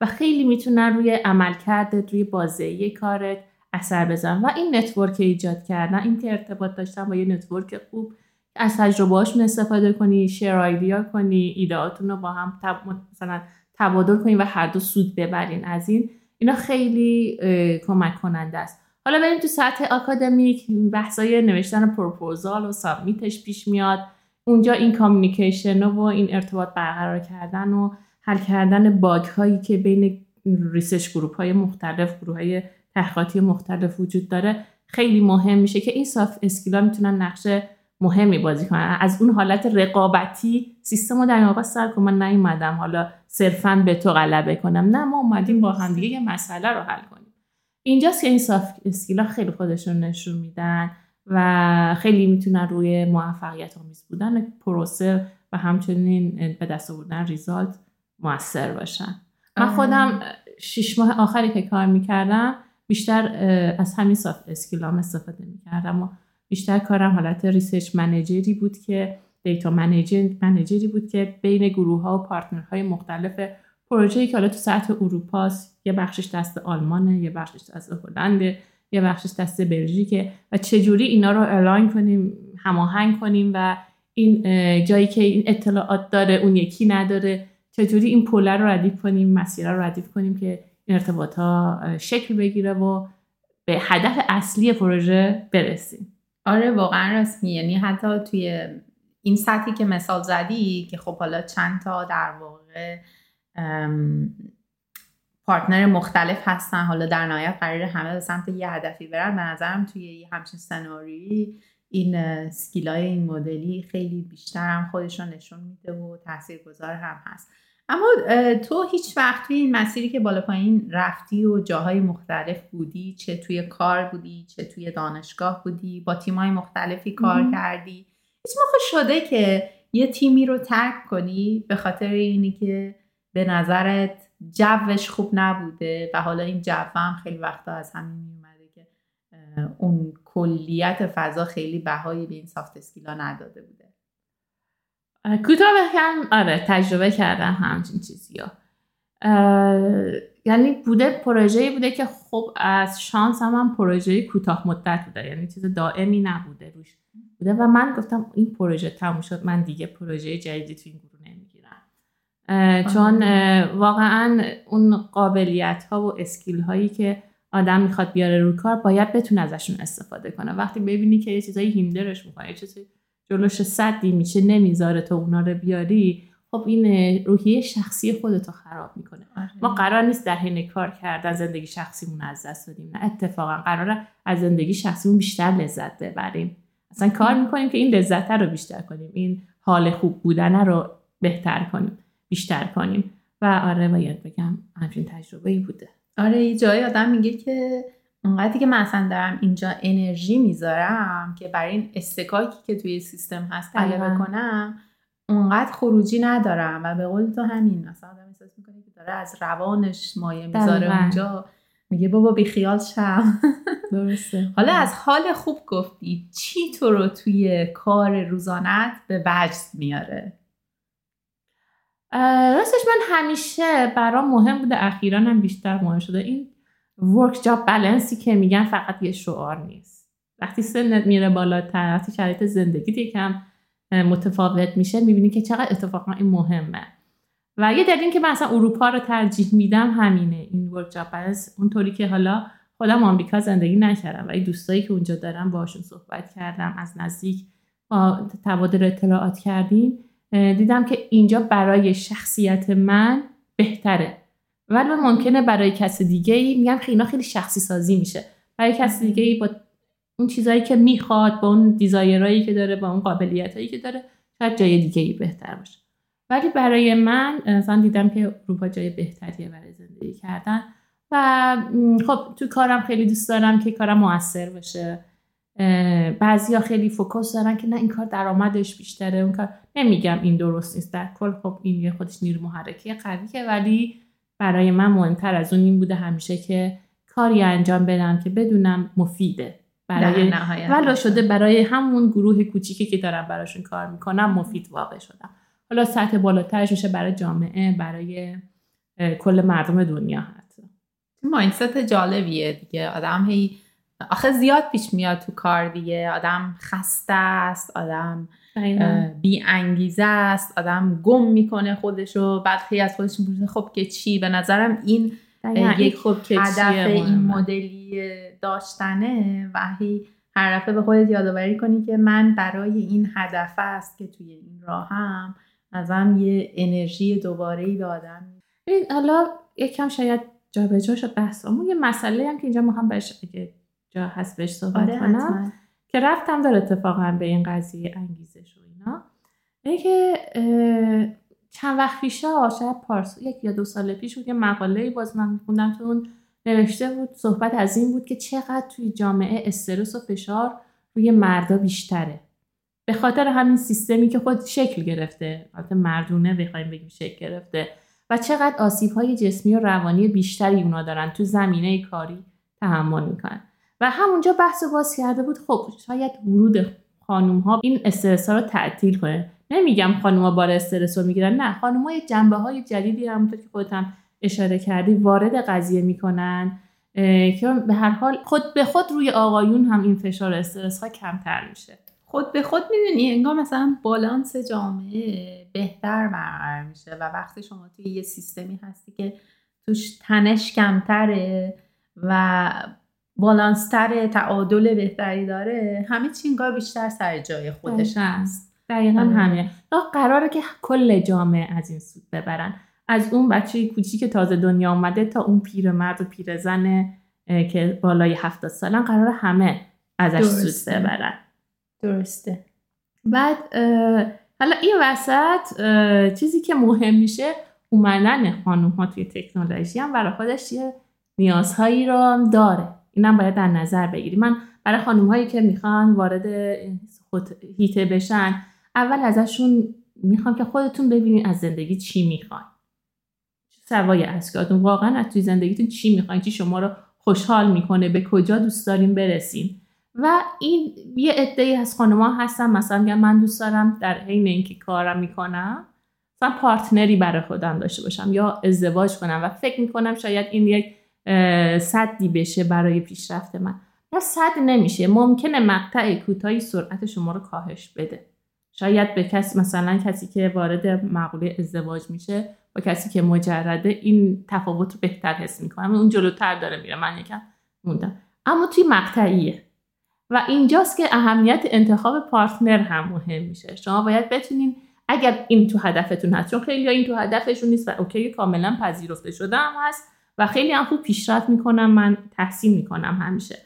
Speaker 1: و خیلی می‌تونن روی عملکردت روی بازه کارت اثر بزن و این network ایجاد کردن این که ارتباط داشتن با یه network خوب از تجربهاشون استفاده کنی share idea کنی ایدهاتون رو با هم تب... مثلا تبادل کنی و هر دو سود ببرین. از این اینا خیلی کمک کننده است. حالا بریم تو سطح آکادمیک بحثای نوشتن پروپوزال و submit ش پیش میاد. اونجا این communication و این ارتباط برقرار کردن و حل کردن bug هایی که بین research group های مختلف گروه های تحقیقاتی مختلف وجود داره خیلی مهم میشه که این soft skill ا می‌تونن نقش مهمی بازی کنن. از اون حالت رقابتی سیستم رو در آقا سر کن. من نیومدم. حالا صرفا به تو غلبه کنم. نه ما اومدیم با هم دیگه یه مسئله رو حل کنیم. اینجاست که این soft skill ا خیلی خودشون نشون میدن و خیلی می‌تونن روی موفقیت آمیز بودن پروسه و همچنین به دست آوردن result موثر باشن. من خودم شیش ماه آخری که کار می‌کردم بیشتر از همین soft skill ام استفاده می‌کردم و بیشتر کارم حالت research manager ی بود که data manager ی بود که بین گروه ها و partner های مختلف پروژه‌ای که حالا تو سطح اروپاست یه بخشش دست آلمانه یه بخشش دست هلنده یه بخشش دست بلژیکه و چجوری اینا رو align کنیم هماهنگ کنیم و این جایی که این اطلاعات داره اون یکی نداره چجوری این پوله رو ردیف کنیم مسیر رو ردیف کنیم که این ارتباط ها شکل بگیره و به هدف اصلی پروژه برسیم.
Speaker 2: آره واقعا رسمی یعنی حتی توی این سطحی که مثال زدی که خب حالا چند تا در واقع پارتنر مختلف هستن حالا در نهایت قرار همه به سمت یه هدفی برن به نظرم توی یه همچین سناریویی این سکیلای این مدلی خیلی بیشتر هم خودشون نشون میده و تاثیرگذار هم هست. اما تو هیچ وقت توی این مسیری که بالا پایین رفتی و جاهای مختلف بودی چه توی کار بودی چه توی دانشگاه بودی با تیمای مختلفی کار کردی؟ هیچ موقع شده که یه تیمی رو ترک کنی به خاطر اینی که به نظرت جوش خوب نبوده و حالا این جو هم خیلی وقتا از همین میومده که اون کلیت فضا خیلی بهایی به این سافت اسکیلا نداده بوده.
Speaker 1: کوتاه بگم آره تجربه کردم همچین چیزی ها یعنی بوده پروژه بوده که خب از شانس هم, هم پروژه کوتاه مدت بوده. یعنی چیز دائمی نبوده روش. بوده و من گفتم این پروژه تموم شد من دیگه پروژه جدیدی تو این گروه نمی‌گیرم. چون واقعا اون قابلیت ها و اسکیل هایی که آدم می‌خواد بیاره رو کار باید بتونه ازشون استفاده کنه. وقتی ببینی که یه چیزایی هیندرش می‌کنه یه چیزی جلوش صدی میشه نمی‌ذاره تو اونا رو بیاری خب این روحیه شخصی خودتو خراب می‌کنه. آره. ما قرار نیست در حین کار کردن زندگی شخصیمون از دست بدیم نه. اتفاقا قرار از زندگی شخصیمون بیشتر لذت ببریم. اصلا کار می‌کنیم که این لذت رو بیشتر کنیم این حال خوب بودن رو بهتر کنیم بیشتر کنیم. و آره باید بگم همچین تجربه ای بوده.
Speaker 2: آره یه جایی آدم میگه که اونقدری که من اصلا دارم اینجا انرژی می‌ذارم که برای این استکاکی که توی سیستم هست غلبه کنم اونقدر خروجی ندارم و به قول تو همین مثلا آدم احساس می‌کنه که داره از روانش مایه می‌ذاره اونجا میگه بابا بیخیال شم.
Speaker 1: درسته.
Speaker 2: حالا از حال خوب گفتی چی تو رو توی کار روزانت به وجد میاره؟
Speaker 1: راستش من همیشه برام مهم بوده اخیرا هم بیشتر مهم شده. این ورک جاب بلنسی که میگن فقط یه شعار نیست. وقتی سنت میره بالاتر وقتی شرایط زندگی یکم متفاوت میشه می‌بینی که چقدر اتفاقا این مهمه. و یه دلیل که من اصلا اروپا رو ترجیح میدم همینه. این ورک جاب بلنس اونطوری که حالا خودم آمریکا زندگی نکردم و این دوستایی که اونجا دارم باشون صحبت کردم از نزدیک با تبادل اطلاعات کردیم دیدم که اینجا برای شخصیت من بهتره. ولی ممکنه برای کس دیگه ای میگم خیلی خیلی شخصی سازی میشه. برای کس دیگه ای با اون چیزایی که می‌خواد با اون دیزایرایی که داره با اون قابلیتایی که داره شاید جای دیگه ای بهتر باشه. ولی برای من مثلا دیدم که اروپا جای بهتریه برای زندگی کردن. و خب تو کارم خیلی دوست دارم که کارم موثر باشه. بعضیا خیلی فوکس دارن که نه این کار درآمدش بیشتره اون کار. نمیگم این درست نیست. در کل خب این یه خودش نیرو محرکه قویه ولی برای من مهمتر از اون این بوده همیشه که کاری انجام بدم که بدونم مفیده. برای ولا شده برای همون گروه کوچیکی که دارم براشون کار می‌کنم مفید واقع شدم. حالا سطح بالاترش میشه برای جامعه برای کل مردم دنیا حتی.
Speaker 2: ماینست جالبیه دیگه. آدم هی آخه زیاد پیش میاد تو کار دیگه. آدم خسته است آدم بی انگیزه است. آدم گم می‌کنه خودشو. بعد خیلی از خودش می‌پرسه خب که چی؟ به نظرم این یک خب که هدف این مدلی داشتنه. و هر دفعه به خودت یادآوری کنی که من برای این هدف است که توی این راه هم ازم یه انرژی دوباره ای دادم
Speaker 1: حالا یکم شاید جابجا شد بحثمون. یه مسئله هم که اینجا ما هم بهش جا هست بهش صحبت آره کنم. که رفتم داره اتفاقا به این قضیه انگیزش و اینا. که چند وقت پیشا شاید پارس یک یا دو سال پیش بود یه مقاله باز من میخوندم تو اون نوشته بود صحبت از این بود که چقدر توی جامعه استرس و فشار روی مردا بیشتره. به خاطر همین سیستمی که خود شکل گرفته. البته مردونه بخوایم بگیم شکل گرفته. و چقدر آسیب های جسمی و روانی بیشتری اونا دارن. تو زمینه کاری تحمل می‌کنن. و همونجا بحث باز کرده بود خب شاید ورود خانوم ها این استرس ها رو تعطیل کنه. نمیگم خانوم ها بار استرس رو می‌گیرن نه. خانوم های جنبه های جدیدی همونطور که خودت هم اشاره کردی وارد قضیه می‌کنن که به هر حال خود به خود روی آقایون هم این فشار استرس ها کمتر میشه.
Speaker 2: خود به خود می‌دونی انگار مثلا بالانس جامعه بهتر برقرار میشه و وقتی شما توی یه سیستمی هستی که توش تنش کمتره و بالانستر تعادل بهتری داره همه چی انگار بیشتر سر جای خودش هست.
Speaker 1: دقیقا آره. همینه قراره که کل جامعه از این سود ببرن. از اون بچه کوچیک که تازه دنیا آمده تا اون پیرمرد و پیرزن که بالای هفتاد سالن قرار همه ازش سود ببرن.
Speaker 2: درسته.
Speaker 1: بعد حالا این وسط چیزی که مهم میشه اومدن خانوم ها توی تکنولوژی هم برای خودش یه نیازهایی رو داره. اینم باید در نظر بگیری. من برای خانم هایی که می‌خوان وارد هیته بشن اول ازشون می‌خوام که خودتون ببینید از زندگی چی می‌خواین سوای اسکاتون واقعا از توی زندگیتون چی می‌خواین چی شما رو خوشحال می‌کنه به کجا دوست داریم برسیم و این یه عده از خانمها هستن مثلا میگن من دوست دارم در حین اینکه کارم می‌کنم مثلا پارتنری برای خودم داشته باشم یا ازدواج کنم و فکر می‌کنم شاید این یک صدی بشه برای پیشرفت من. یا صد نمیشه. ممکنه مقطع کوتاهی سرعت شما رو کاهش بده. شاید به کسی مثلا کسی که وارد مقوله ازدواج میشه با کسی که مجرده این تفاوت رو بهتر حس می‌کنم اون جلوتر داره میره. من یکم موندم. اما توی مقطعیه. و اینجاست که اهمیت انتخاب پارتنر هم مهم میشه. شما باید بتونین اگر این تو هدفتون هست چون خیلی این تو هدفشون نیست و اوکی کاملا پذیرفته شده هم هست و خیلی هم خوب پیشرفت می‌کنم من تحسین می‌کنم همیشه.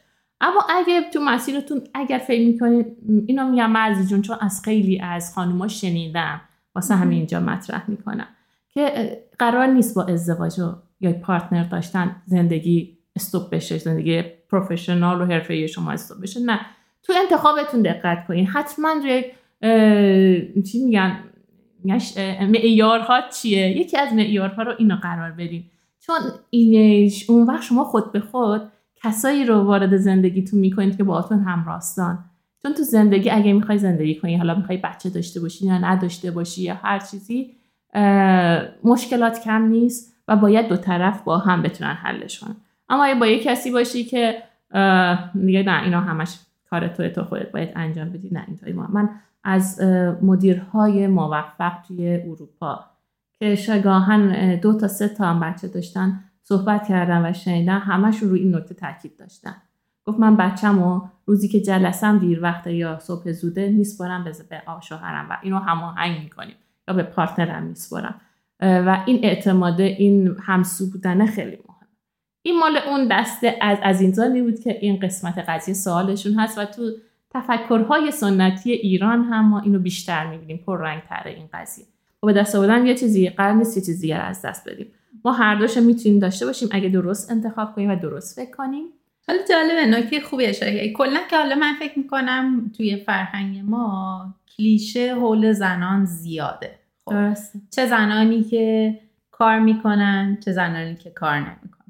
Speaker 1: اما اگه تو مسیرتون اگر فکر می‌کنید اینو میگم مرزی جون چون از خیلی از خانوما شنیدم واسه همین اینجا مطرح می‌کنم که قرار نیست با ازدواج و یا پارتنر داشتن زندگی استوب بشه زندگی پروفشنال و حرفه شما استوب بشه. نه. تو انتخابتون دقت کنین. حتما روی چی میگن معیارها چیه؟ یکی از معیارها رو اینو قرار بدین. چون ایمیج اون وقت شما خود به خود کسایی رو وارد زندگیتون می‌کنید که باهاتون همراستان. چون تو زندگی اگه می‌خوای زندگی کنی حالا می‌خوای بچه داشته باشی یا نداشته باشی یا هر چیزی مشکلات کم نیست و باید دو طرف با هم بتونن حلش کنن. اما اگه با یه کسی باشی که دیگه نه اینا همش کار توی تو خودت باید انجام بدی نه اینطوری. من از مدیرهای موفق توی اروپا که شگاهن دو تا سه تا هم بچه داشتن صحبت کردن و شنیدن همشون روی این نکته تاکید داشتن. گفت من بچم و روزی که جلسم دیر وقت یا صبح زوده میسپرم به شوهرم و اینو هماهنگ می‌کنیم یا به پارتنرم میسپرم. و این اعتماد این همسو بودن خیلی مهم. این مال اون دسته از از اینجا بود که این قسمت قضیه سوالشون هست و تو تفکرهای سنتی ایران هم ما اینو بیشتر می‌بینیم. پر رنگ تره این قضیه. و به دست آوردن یه چیزی قرار نیست یه چیزی از دست بدیم. ما هر دوش می‌تونیم داشته باشیم اگه درست انتخاب کنیم و درست فکر کنیم.
Speaker 2: حالا جالبه نکته خوبی اشاره کلا که حالا من فکر می‌کنم توی فرهنگ ما کلیشه حول زنان زیاده.
Speaker 1: خب.
Speaker 2: چه زنانی که کار می‌کنن چه زنانی که کار نمی‌کنن.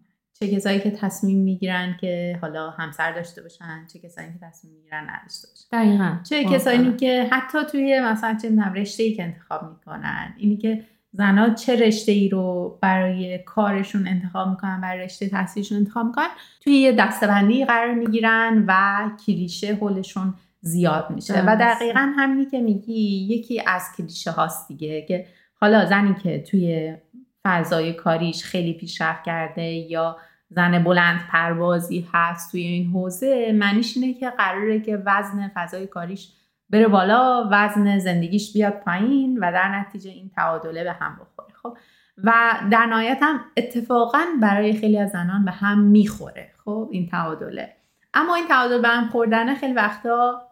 Speaker 2: چه کسایی که تصمیم می‌گیرن که حالا همسر داشته باشن چه کسایی که تصمیم می‌گیرن نداشته باشن.
Speaker 1: دقیقا.
Speaker 2: چه کسایی که حتی توی مثلا چه رشته ای که انتخاب می‌کنن اینی که زنها چه رشته ای رو برای کارشون انتخاب می‌کنن برای رشته تحصیلشون انتخاب می‌کنن توی یه دستبندی قرار می‌گیرن و کلیشه حولشون زیاد میشه. و دقیقا همینی که میگی یکی از کلیشه هاست دیگه که حالا زنی که توی فضای کاریش خیلی پیشرفت کرده یا زن بلند پروازی هست توی این حوزه معنیش اینه که قراره که وزن فضای کاریش بره بالا وزن زندگیش بیاد پایین و در نتیجه این تعادله به هم بخوره. خب و در نهایت هم اتفاقا برای خیلی از زنان به هم می‌خوره. خب این تعادله. اما این تعادل به هم خوردن خیلی وقتا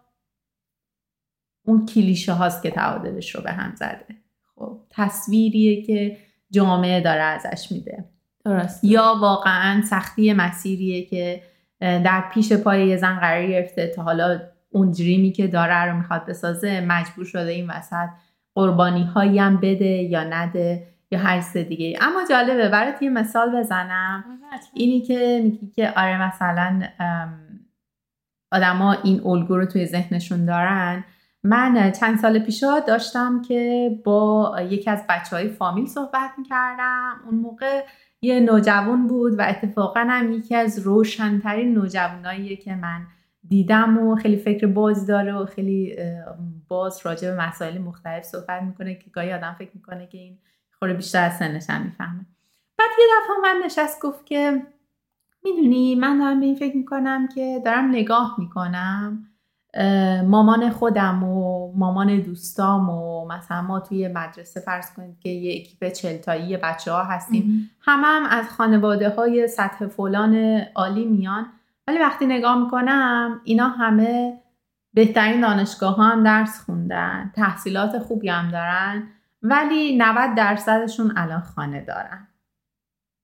Speaker 2: اون کلیشه هاست که تعادلش رو به هم زده. خب تصویریه که جامعه داره ازش میده.
Speaker 1: درست
Speaker 2: یا واقعا سختی مسیریه که در پیش پای یه زن قرار گرفته تا حالا اون دریمی که داره رو می‌خواد بسازه مجبور شده این وسط قربانی هایی هم بده یا نده یا هر چیز دیگه. اما جالبه برات یه مثال بزنم. اینی که میگی که آره مثلا آدما این الگو رو توی ذهنشون دارن. من چند سال پیشا داشتم که با یکی از بچه های فامیل صحبت می‌کردم. اون موقع یه نوجوان بود و اتفاقا هم یکی از روشنترین نوجواناییه که من دیدم و خیلی فکر باز داره و خیلی باز راجع به مسائل مختلف صحبت می‌کنه که گاهی آدم فکر می‌کنه که این خورده بیشتر از سنش هم می‌فهمه. بعد یه دفعه من نشست گفت که می‌دونی من دارم به این فکر می‌کنم که دارم نگاه می‌کنم مامان خودم و مامان دوستام و مثلا ما توی مدرسه فرض کنید که یه اکیپ چلتایی بچه ها هستیم. همه هم از خانواده های سطح فلان عالی میان. ولی وقتی نگاه می‌کنم اینا همه بهترین دانشگاه ها هم درس خوندن تحصیلات خوبی هم دارن ولی 90 درصدشون الان خانه دارن.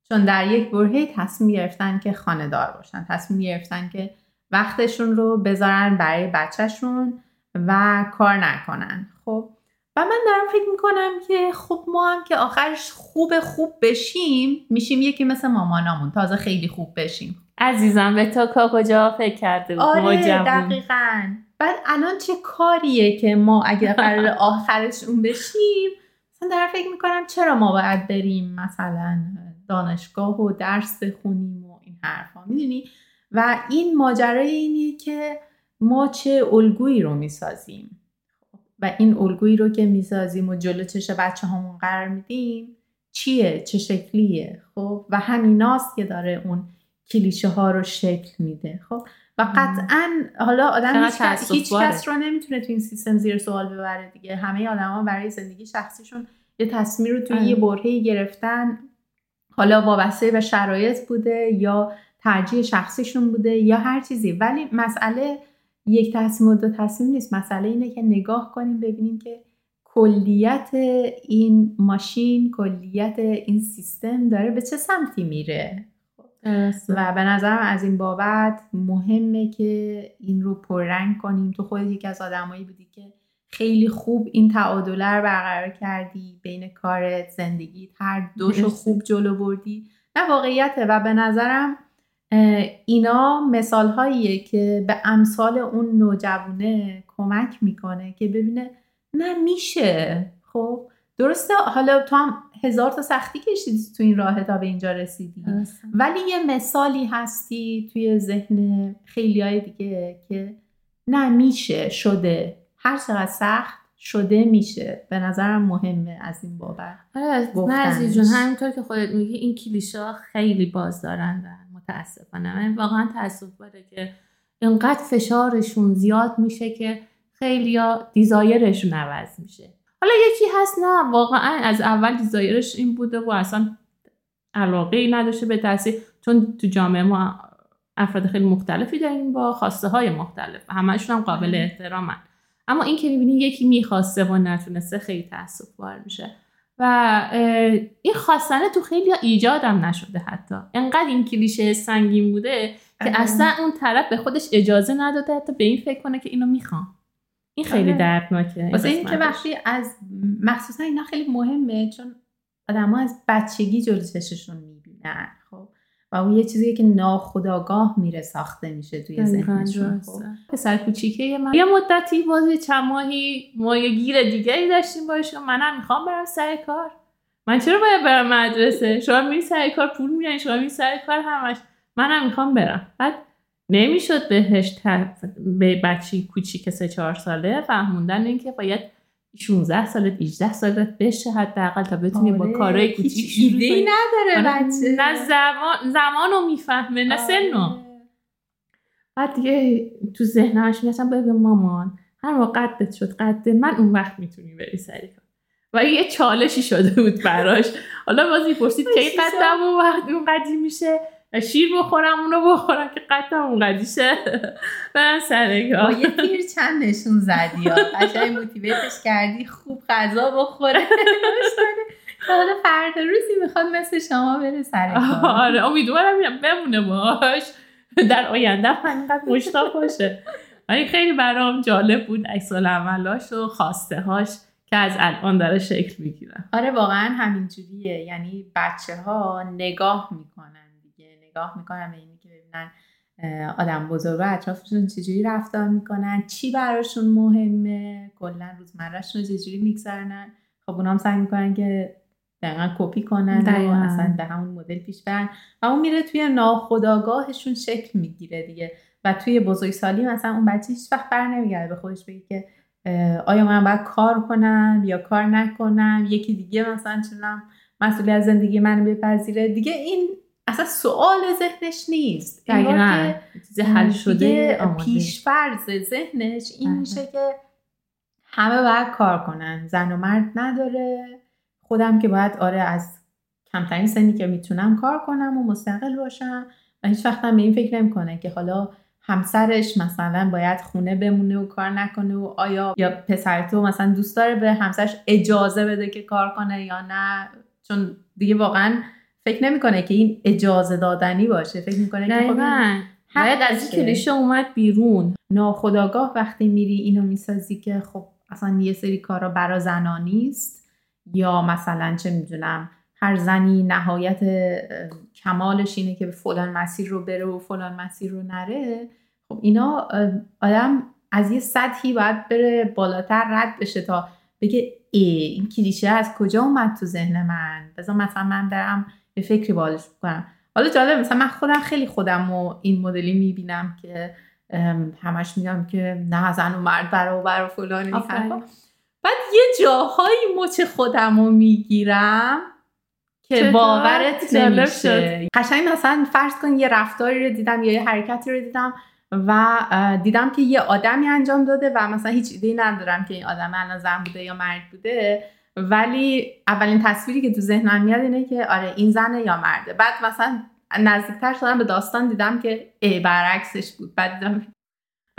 Speaker 2: چون در یک برهه تصمیم گرفتن که خانه دار باشن تصمیم گرفتن که وقتشون رو بذارن برای بچهشون و کار نکنن. خب و من دارم فکر می‌کنم که خب ما هم که آخرش خوب خوب بشیم میشیم یکی مثل مامانامون تازه خیلی خوب بشیم.
Speaker 1: عزیزم به تا کجا فکر کرده بود؟
Speaker 2: آره دقیقا. بعد الان چه کاریه که ما اگر قرار آخرش اون بشیم؟ مثلا در فکر می‌کنم چرا ما باید بریم مثلا دانشگاه و درس بخونیم و این حرفا می‌دونی؟ و این ماجرای اینیه که ما چه الگویی رو می‌سازیم. و این الگویی رو که می‌سازیم و جلو چش بچه همون قرار میدیم چیه؟ چه شکلیه؟ خب؟ و همیناست که داره اون کلیشه ها رو شکل میده. خب؟ و قطعا حالا آدم هیچ, کس رو نمی‌تونه تو این سیستم زیر سوال ببره دیگه. همه آدما برای زندگی شخصیشون یه تصمیم رو توی یه آره. برهی گرفتن. حالا وابسته به شرایط بوده یا ترجیح شخصیشون بوده یا هر چیزی. ولی مسئله یک تصمیم و دو تصمیم نیست. مسئله اینه که نگاه کنیم ببینیم که کلیت این ماشین کلیت این سیستم داره به چه سمتی میره. و به نظرم از این بابت مهمه که این رو پررنگ کنیم. تو خودت یکی از آدمایی بودی که خیلی خوب این تعادله رو برقرار کردی. بین کارت زندگیت هر دوشو خوب جلو بردی. نه واقعیته. و به نظرم اینا مثال هاییه که به امثال اون نوجوانه کمک می‌کنه که ببینه نه میشه. خب درسته. حالا تو هم هزار تا سختی کشیدی تو این راه تا به اینجا رسیدی. ولی یه مثالی هستی توی ذهن خیلی های دیگه که نه میشه شده. هر چقدر سخت شده میشه. به نظرم مهمه از این بابت
Speaker 1: آره جون همینطور که خودت میگی این کلیشه خیلی باز دارن متاسفانه. من واقعا تاسف باره که اینقدر فشارشون زیاد میشه که خیلی دیزایرشون عوض میشه. حالا یکی هست نه واقعا از اول دیزایرش این بوده و اصلا علاقه ای نداشته به تاثیر چون تو جامعه ما افراد خیلی مختلفی داریم با خواسته های مختلف همشون هم قابل احترامن. اما این که می‌بینی یکی می‌خواسته و نتونسته خیلی تاسف بار میشه. و این خواستنه تو خیلی ایجادم نشده حتی. انقدر این کلیشه سنگین بوده که اصلا اون طرف به خودش اجازه نداده حتی به این فکر کنه که اینو می‌خوام. این خیلی آره. دردناکه
Speaker 2: واسه این که وقتی از مخصوصا اینا خیلی مهمه چون ها از بچگی جلو چششون می‌بینن خب. و اون یه چیزیه که ناخداگاه میره ساخته میشه توی ذهنشون خب.
Speaker 1: پسر کوچیکه من یه مدتی بازی چند ماهی ما یه گیر دیگری داشتیم باش منم می‌خوام برم سر کار. من چرا باید برم مدرسه؟ شما میری سر کار پول میارین شما میری سر کار همش. منم می‌خوام برم. بعد نمی‌شد بهش به بچی کوچیک سه چهار ساله فهموندن اینکه باید 16 سالت 18 سالت بشه حداقل تا بتونی با آره، کارهای کوچیک
Speaker 2: ایده ای نداره آره، بچه.
Speaker 1: نه زمان زمانو می‌فهمه نه آره. سنو. بعد دیگه تو ذهنش می‌گفتم بگه مامان هر موقع قدت شد قد من اون وقت می‌تونی بری سری کار. و یه چالشی شده بود براش. حالا بازی پرسید که این قدم اون وقت اون قدی میشه؟ شیر بخورم اونو بخورم که قطعا اون شه برم سر
Speaker 2: با یه تیر چند نشون زدی قشنگ موتیویتش کردی خوب غذا بخوره. حالا فردا روزی می‌خواد مثل شما بره سر
Speaker 1: آره امیدوارم بمونه باش. در آینده همینقدر مشتاق باشه. ولی خیلی برام جالب بود عکس عملاش و خواسته هاش که از الان داره شکل می‌گیرن
Speaker 2: آره واقعا همینجوریه. یعنی بچه ها نگاه می‌کنن. نگاه می‌کنن به اینی که ببینن آدم بزرگ و اطرافشون چجوری رفتار می‌کنن چی براشون مهمه کلا روزمرهشون رو چجوری میگذرنن. خب اونا هم سعی می‌کنن که دقیقا کپی کنن و اصلا به همون مدل پیش برن. و اون میره توی ناخداگاهشون شکل می‌گیره دیگه. و توی بزرگسالی مثلا اون بچه هیچ وقت بر نمیگرده به خودش بگه که آیا من باید کار کنم یا کار نکنم؟ یکی دیگه مثلا چونم مسئولیت زندگی من بپذیره. دیگه این اصلا سوال ذهنش نیست.
Speaker 1: دقیقا. حل شده
Speaker 2: پیشفرز ذهنش این بله. میشه که همه باید کار کنن. زن و مرد نداره. خودم که باید آره از کمترین سنی که می‌تونم کار کنم و مستقل باشم. و هیچ وقت هم به این فکر نمی‌کنه که حالا همسرش مثلا باید خونه بمونه و کار نکنه و آیا یا پسر تو مثلا دوست داره به همسرش اجازه بده که کار کنه یا نه. چون دیگه واقعا فکر نمی‌کنه که این اجازه دادنی باشه. فکر می‌کنه که خب
Speaker 1: باید از این کلیشه اومد بیرون.
Speaker 2: ناخداگاه وقتی میری اینو می‌سازی که خب اصلا یه سری کارا برا زنا نیست. یا مثلا چه می‌دونم هر زنی نهایت کمالش اینه که فلان مسیر رو بره و فلان مسیر رو نره. خب اینا آدم از یه سطحی باید بره بالاتر رد بشه تا بگه ای این کلیشه از کجا اومد تو ذهن من؟ بذار مثلا من برم یه فکری بالش کنم حالا جالب مثلا من خودم خیلی خودم و این مدلی می‌بینم که همش میگم که نه زن و مرد برابر و فلان بعد یه جاهایی مچ خودم رو می‌گیرم که باورت نمیشه. قشنگ مثلا فرض کن یه رفتاری رو دیدم یا یه حرکتی رو دیدم و دیدم که یه آدمی انجام داده و مثلا هیچ ایده ندارم که این آدم الان زن بوده یا مرد بوده. ولی اولین تصویری که تو ذهنم میاد اینه که آره این زنه یا مرده. بعد مثلا نزدیکتر شدم به داستان دیدم که ای برعکسش بود. بعد دیدم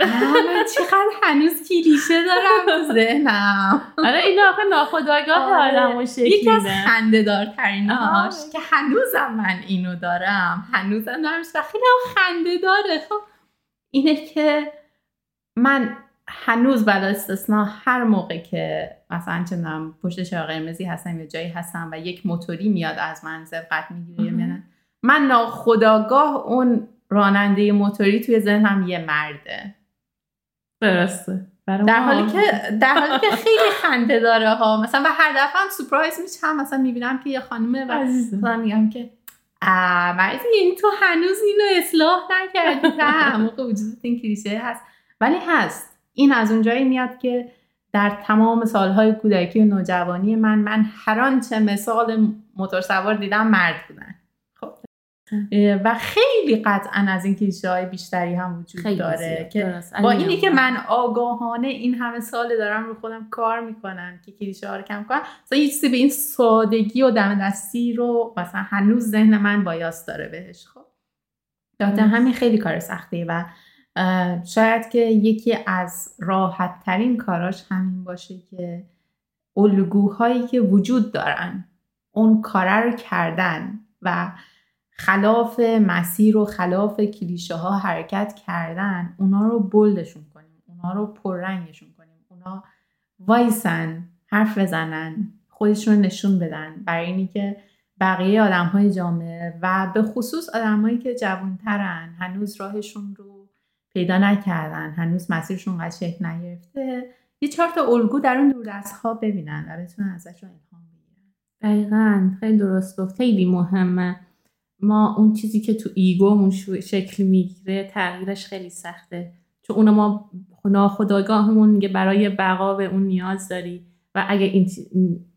Speaker 2: من چقدر هنوز کلیشه دارم تو ذهنم.
Speaker 1: آره این آخه ناخداگاه آره. آدم
Speaker 2: یکی از خنده دارتریناش که هنوزم من اینو دارم. هنوزم دارم. خیلی خنده داره خب اینه که من هنوز بعد استثنا هر موقع که مثلا چندم پشت چراغ قرمزی هستم یا جایی هستم و یک موتوری میاد از من سبقت می‌گیره یا من ناخداگاه اون راننده موتوری توی ذهنم یه مرده.
Speaker 1: درسته.
Speaker 2: در حالی که در حالی که خیلی خنده داره ها. مثلا و هر دفعه هم سورپرایز میشم مثلا می‌بینم که یه خانومه و مثلا میگم که مرزی این تو هنوز اینو اصلاح نکردی. تا موقع وجود این کلیشه هست. ولی هست. این از اونجایی میاد که در تمام سالهای کودکی و نوجوانی من من هر آنچه مثال موتور سوار دیدم مرد بودن. خب. و خیلی قطعا از این های بیشتری هم وجود داره که با اینی که من آگاهانه این همه سال دارم رو خودم کار می‌کنم که کلیشه ها رو کم کنم مثلا یه چیزی به این سادگی و دم دستی رو مثلا هنوز ذهن من بایاس داره بهش خب. همین خیلی کار سختیه و شاید که یکی از راحت ترین کاراش همین باشه که الگوهایی که وجود دارن اون کاره رو کردن و خلاف مسیر و خلاف کلیشه ها حرکت کردن اونا رو بلدشون کنیم اونا رو پررنگشون کنیم اونا وایسن حرف بزنن خودشون نشون بدن برای اینی که بقیه آدم های جامعه و به خصوص آدمهایی که جوانترن هنوز راهشون رو پیدا نکردن. هنوز مسیرشون قد شکل نگرفته. یه چهار تا الگو در اون دوردست ها ببینن و بتونن ازشون الهام بگیرن.
Speaker 1: دقیقا. خیلی درست گفت. خیلی مهمه. ما اون چیزی که تو ایگومون شکل می‌گیره تغییرش خیلی سخته. چون اونو ما ناخداگاهمون میگه برای بقا به اون نیاز داری. و اگه این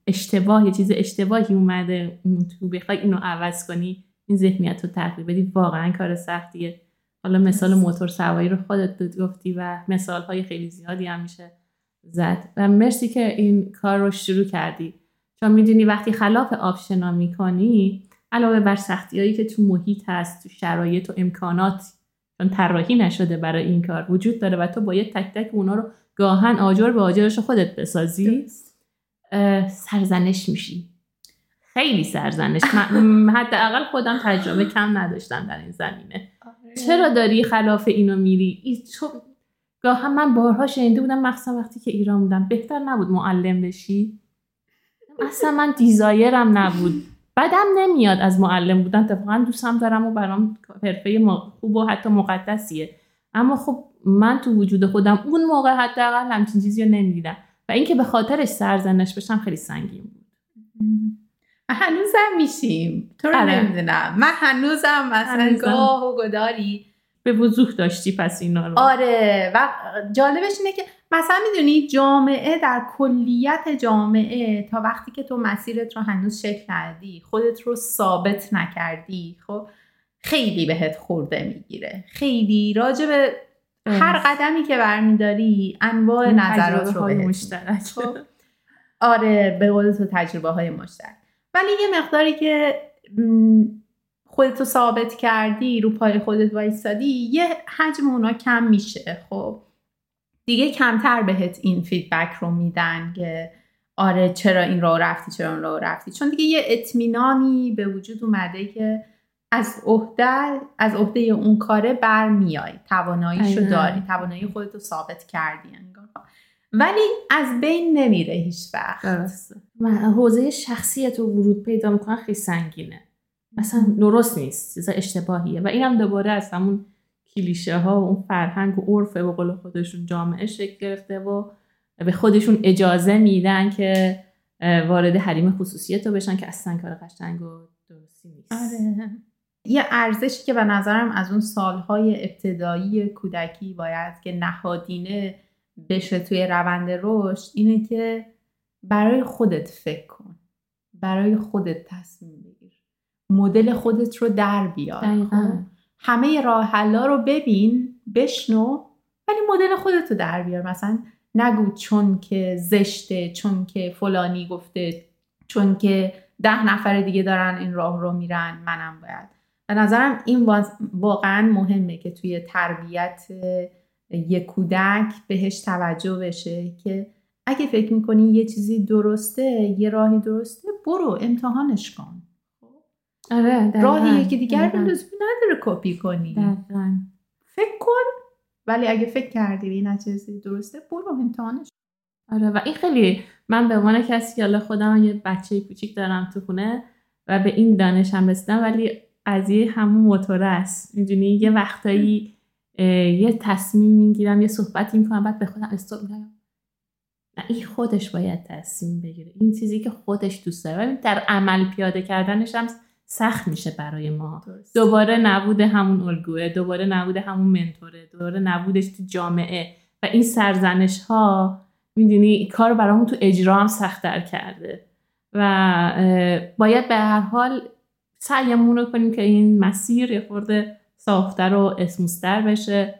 Speaker 1: اشتباه یه چیز اشتباهی اومده اون تو بخوای اینو عوض کنی این ذهنیت رو تغییر بدی. واقعا کار سختیه. حالا مثال موتور سواری رو خودت گفتی و مثال های خیلی زیادی هم میشه زد. و مرسی که این کار رو شروع کردی. چون می‌دونی وقتی خلاف آپشنا می‌کنی علاوه بر سختی هایی که تو محیط هست تو شرایط و امکانات چون طراحی نشده برای این کار وجود داره و تو باید تک تک اونا رو گاهن آجر به آجرش خودت بسازی سرزنش میشی. خیلی سرزنش. حداقل خودم تجربه کم نداشتم در این زمینه. چرا داری خلاف اینو میری؟ تو گاه من بارها شنیده بودم مخصوصا وقتی که ایران بودم. بهتر نبود معلم بشی؟ اصلا من دیزایرم نبود. بدم نمیاد از معلم بودن. اتفاقا دوستم دارم و برام حرفه خوب و حتی مقدسیه. اما خب من تو وجود خودم اون موقع حداقل همچین چیزی رو نمی‌دیدم. و اینکه به خاطرش سرزنش بشم خیلی سنگین بود.
Speaker 2: هنوزم میشیم. تو رو آره. نمی‌دونم. من هنوزم مثلا گاه و گداری
Speaker 1: به وضوح داشتی پس اینا رو.
Speaker 2: آره. و جالبش اینه که مثلا می‌دونی جامعه در کلیت جامعه تا وقتی که تو مسیرت رو هنوز شکل ندی خودت رو ثابت نکردی خب خیلی بهت خورده می‌گیره. خیلی راجع به هر قدمی که برمیداری انواع نظرات رو بهت مشترک. خب آره به قول تو تجربه های مشترک. ولی یه مقداری که خودتو ثابت کردی رو پای خودت وایستادی یه حجم اونا کم میشه. خب دیگه کمتر بهت این فیدبک رو میدن که آره چرا این راه رفتی چرا اون راه رفتی. چون دیگه یه اطمینانی به وجود اومده که از عهده از عهده اون کاره برمیای. تواناییشو داری توانایی خودتو ثابت کردی. انگار ولی از بین نمیره هیچ وقت.
Speaker 1: حوزه شخصیت رو ورود پیدا می‌کنن خیلی سنگینه. مثلا درست نیست چیز اشتباهیه. و اینم دوباره از همون کلیشه ها و اون فرهنگ و عرف به قول خودشون جامعه شکل گرفته و به خودشون اجازه میدن که وارد حریم خصوصیت رو بشن که اصلا کار قشنگ و درستی نیست.
Speaker 2: آره. یه ارزشی که به نظرم از اون سالهای ابتدایی کودکی باید که نهادینه بشه توی روند رشد اینه که برای خودت فکر کن. برای خودت تصمیم بگیر. مدل خودت رو در بیار. خب؟ همه راه رو ببین بشنو ولی مدل خودت رو در بیار. مثلا نگو چون که زشته چون که فلانی گفته چون که ده نفر دیگه دارن این راه رو میرن منم باید. به نظرم این واقعا مهمه که توی تربیت یک کودک بهش توجه بشه که اگه فکر می‌کنی یه چیزی درسته یه راهی درسته برو امتحانش کن.
Speaker 1: آره
Speaker 2: راهی که دیگر به لزومی نداره کپی کنی. فکر کن ولی اگه فکر کردی این چیزی درسته برو امتحانش
Speaker 1: آره و این خیلی من به عنوان کسی که خودم یه بچه کوچیک دارم تو خونه و به این دانش هم رسیدم ولی قضیه همون موتور است. می‌دونی؟ یه وقتایی یه تصمیم می‌گیرم یه صحبتی می‌کنم بعد به خودم استوب می‌کنم. نه این خودش باید تصمیم بگیره. این چیزی که خودش دوست داره. در عمل پیاده کردنش هم سخت میشه برای ما. دوباره نبود همون الگوه دوباره نبود همون منتوره دوباره نبودش تو جامعه. و این سرزنش ها می‌دونی کار برامون تو اجرا هم سختتر کرده. و باید به هر حال سعیمون رو کنیم که این مسیر یه خورده صافتر و اسموستر بشه.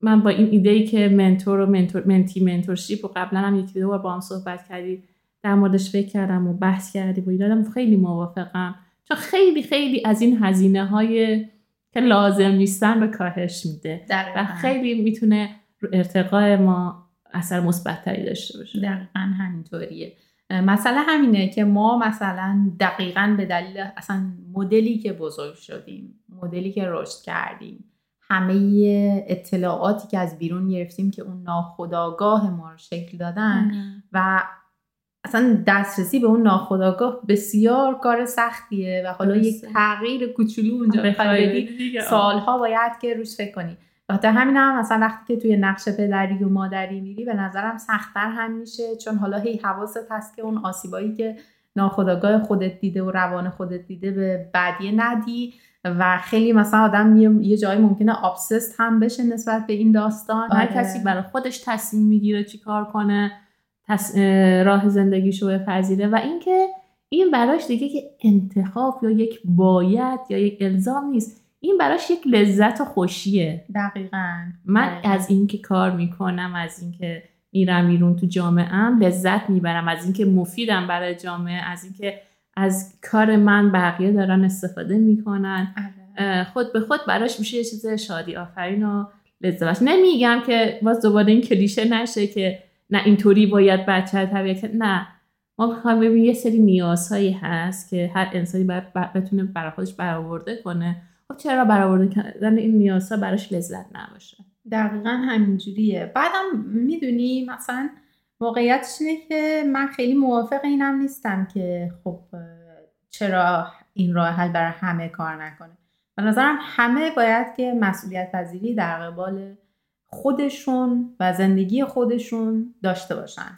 Speaker 1: من با این ایده ای که منتور و منتور منتی منتورشیپ و قبلا هم یکی دو بار با هم صحبت کردی در موردش فکر کردم و بحث کردی و ایدادم خیلی موافقم. چون خیلی خیلی از این هزینه های که لازم نیستن به کاهش میده و خیلی می‌تونه رو ارتقاء ما اثر مثبتتری داشته باشه.
Speaker 2: دقیقا همینطوریه. مسئله همینه که ما مثلا دقیقا به دلیل اصلا مدلی که بزرگ شدیم مدلی که رشد کردیم همه اطلاعاتی که از بیرون گرفتیم که اون ناخداگاه ما رو شکل دادن و اصلا دسترسی به اون ناخداگاه بسیار کار سختیه و حالا یک تغییر کوچولو اونجا سالها باید که روش فکر کنی. خاطر همین هم مثلا وقتی که توی نقش پدری و مادری میری به نظرم سختتر هم میشه چون حالا هی حواست هست که اون آسیبایی که ناخداگاه خودت دیده و روان خودت دیده به بدیه ندی و خیلی مثلا آدم یه جایی ممکنه آبسست هم بشه نسبت به این داستان.
Speaker 1: هر کسی برای خودش تصمیم می‌گیره چی کار کنه تص... راه زندگیشو بپذیره و اینکه این براش دیگه که انتخاب یا یک باید یا یک الزام نیست. این براش یک لذت و خوشیه.
Speaker 2: دقیقا.
Speaker 1: من از اینکه کار می‌کنم از اینکه میرم بیرون تو جامعه لذت می‌برم. از اینکه مفیدم برای جامعه از اینکه از کار من بقیه دارن استفاده می‌کنن. آره. خود به خود براش میشه یه چیز شادی آفرین و لذت نمیگم که باز دوباره این کلیشه نشه که نه اینطوری باید بچه تربیت نه. ما می‌خوایم ببینیم یه سری نیازهایی هست که هر انسانی باید بتونه برای خودش برآورده کنه. خب چرا برآورده کردن این نیازها براش لذت نباشه؟
Speaker 2: دقیقا همینجوریه. بعدم می‌دونی مثلا واقعیتش اینه که من خیلی موافق اینم نیستم که خب چرا این راه حل برای همه کار نکنه. به نظرم همه باید که مسئولیت پذیری در قبال خودشون و زندگی خودشون داشته باشن.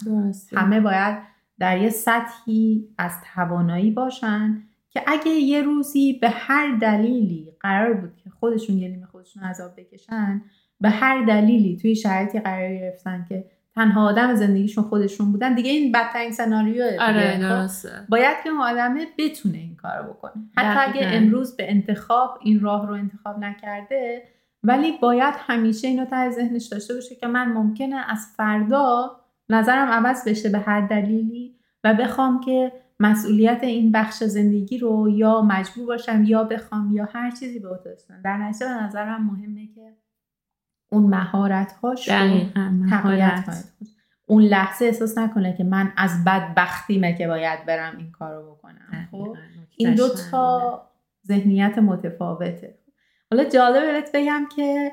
Speaker 2: همه باید در یه سطحی از توانایی باشن که اگه یه روزی به هر دلیلی قرار بود که خودشون یه نیمه خودشون عذاب بکشن به هر دلیلی توی شرایطی قرار گرفتن که تنها آدم زندگیشون خودشون بودن دیگه این بدترین سناریو
Speaker 1: آره
Speaker 2: خب؟ باید که اون آدمه بتونه این کار بکنه. حتی اگه امروز به انتخاب این راه رو انتخاب نکرده ولی باید همیشه اینو تا ذهنش داشته باشه که من ممکنه از فردا نظرم عوض بشه به هر دلیلی و بخوام که مسئولیت این بخش زندگی رو یا مجبور باشم یا بخوام یا هر چیزی به عهده در نتیجه به نظرم مهمه که اون مهارت. هاش اون لحظه احساس نکنه که من از بدبختیمه که باید برم این کار رو بکنم خب؟ این دو تا ذهنیت متفاوته. حالا جالبه بهت بگم که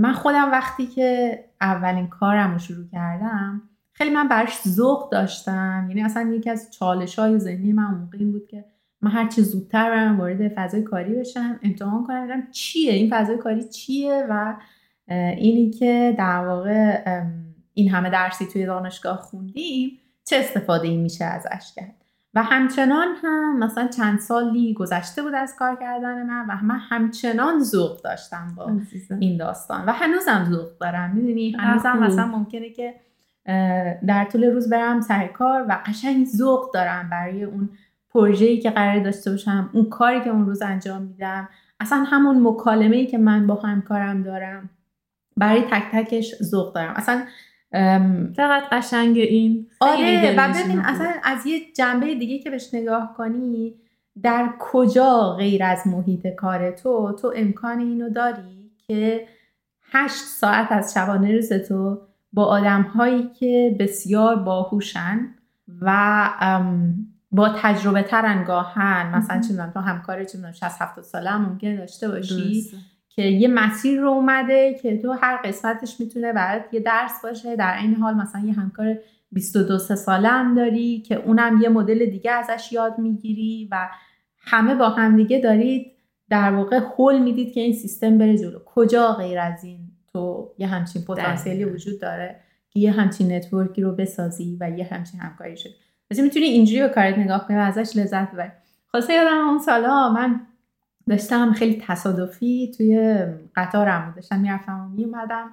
Speaker 2: من خودم وقتی که اولین کارم رو شروع کردم خیلی من براش ذوق داشتم. یعنی اصلا یکی از چالش های ذهنی من موقع این بود که من هر چی زودتر برم وارد فضای کاری بشم. امتحان کنم چیه این فضای کاری چیه و اینی که در واقع این همه درسی توی دانشگاه خوندیم چه استفاده ای میشه ازش کرد. و همچنان هم مثلا چند سالی گذشته بود از کار کردن من و من همچنان ذوق داشتم با این داستان. و هنوزم ذوق دارم می‌دونی؟ هنوزم مثلا ممکنه که در طول روز برم سر کار و قشنگ ذوق دارم برای اون پروژه‌ای که قرار داشته باشم اون کاری که اون روز انجام میدم. اصلا همون مکالمه که من با همکارم دارم برای تک تکش ذوق دارم. اصلا
Speaker 1: چقدر قشنگ این.
Speaker 2: آره و ببین اصلا از یه جنبه دیگه که بهش نگاه کنی در کجا غیر از محیط کار تو تو امکان اینو داری که هشت ساعت از شبانه روز تو با آدم هایی که بسیار باهوشن و با تجربه تر انگاهن مثلا چه تو همکار چه 60 70 ساله هم ممکنه داشته باشی. که یه مسیر رو اومده که تو هر قسمتش می‌تونه برات یه درس باشه. در این حال مثلا یه همکار 22 ساله هم داری که اونم یه مدل دیگه ازش یاد می‌گیری و همه با هم دیگه دارید در واقع حل می‌دید که این سیستم بره جلو. کجا غیر از این؟ تو یه همچین پتانسیلی وجود داره که یه همچین نتورکی رو بسازی و یه همچین همکاری شد مثلا می‌تونی اینجوری به کارت نگاه کنی و ازش لذت ببری. خلاصه یادم اون سالها من داشتم خیلی تصادفی توی قطارم داشتم می‌رفتم و میومدم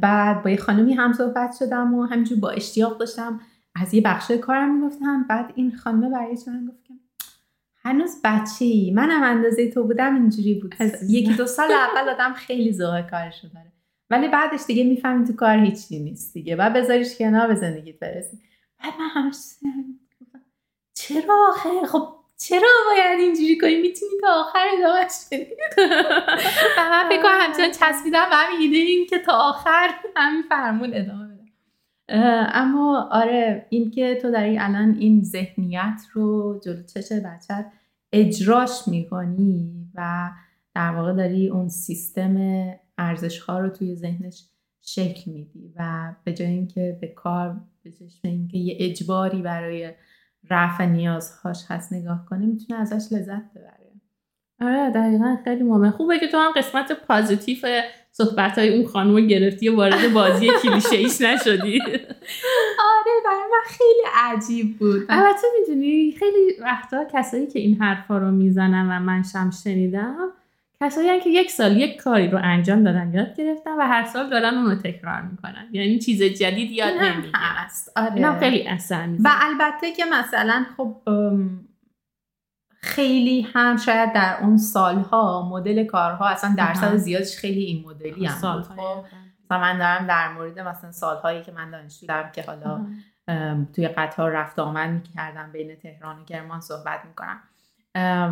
Speaker 2: بعد با یه خانمی هم صحبت شدم و همینجور با اشتیاق داشتم. از یه بخش کارم می‌گفتم. بعد این خانمه برای من گفت که هنوز بچه ای منم اندازه تو بودم اینجوری بود. یکی دو سال اول آدم خیلی ذوق کارشو داره. ولی بعدش دیگه می‌فهمی تو کار هیچی نیست دیگه. و بذاریش کنار به زندگیت برسی. بعد من همش چرا آخه؟ خب چرا باید اینجوری کنی؟ می‌تونی تا آخر ادامهش بدی و من فکر کنم همچنان چسبیدم و همین ایده این که تا آخر همین فرمون ادامه اما آره این که تو داری الان این ذهنیت رو جلو چش بچت اجراش می‌کنی و در واقع داری اون سیستم ارزش ها رو توی ذهنش شکل میدی و به جای اینکه به کار به اینکه یه اجباری برای رفع نیازهاش هست نگاه کنه می‌تونه ازش لذت ببره.
Speaker 1: آره دقیقا خیلی مهمه. خوبه که تو هم قسمت پازیتیو صحبت های اون خانم گرفتی و وارد بازی کلیشه ایش نشدی.
Speaker 2: آره برای من خیلی عجیب بود.
Speaker 1: البته می‌دونی خیلی وقتا کسایی که این حرفا رو می‌زنن و من شم شنیدم کسایی که یک سال یک کاری رو انجام دادن یاد گرفتن و هر سال دارن اون رو تکرار می‌کنن. یعنی چیز جدید یاد نمی‌گیرن.
Speaker 2: هست. آره.
Speaker 1: خیلی اثر
Speaker 2: و البته که مثلا خب خیلی هم شاید در اون سالها مدل کارها اصلا درصد زیادش خیلی این مدلی هم سال خب من دارم در مورد مثلا سالهایی که من دانشجو دارم که حالا توی قطار رفت آمد می‌کردم بین تهران و کرمان صحبت می‌کنم.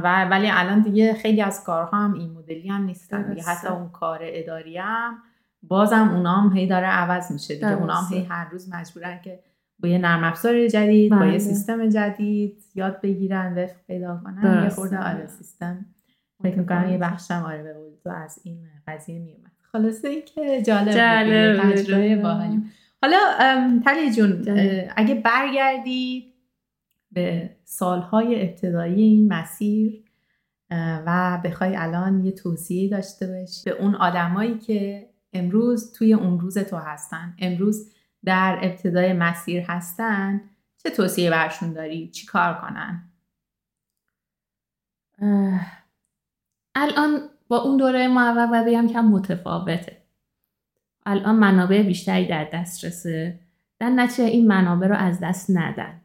Speaker 2: و ولی الان دیگه خیلی از کارها هم این مدلی هم نیستن دیگه. حتی اون کار اداری هم بازم اونام هی داره عوض میشه دیگه. اونام هی هر روز مجبورن که با یه نرم افزار جدید با یه بله. سیستم جدید یاد بگیرن وفق پیدا کنن یه خورده آره سیستم. فکر می‌کنم یه بخشم آره به تو از این قضیه میومد. خلاصه این که جالب, جالب تجربه باحالی حالا تلی جون اگه برگردی به سالهای ابتدایی این مسیر و بخوای الان یه توصیه داشته باشی به اون آدمایی که امروز توی اون روز تو هستن. امروز در ابتدای مسیر هستن چه توصیه برشون داری؟ چی کار کنن؟
Speaker 1: الان با اون دوره معول و بگم که متفاوته. الان منابع بیشتری در دسترسه در نتیجه این منابع رو از دست ندن.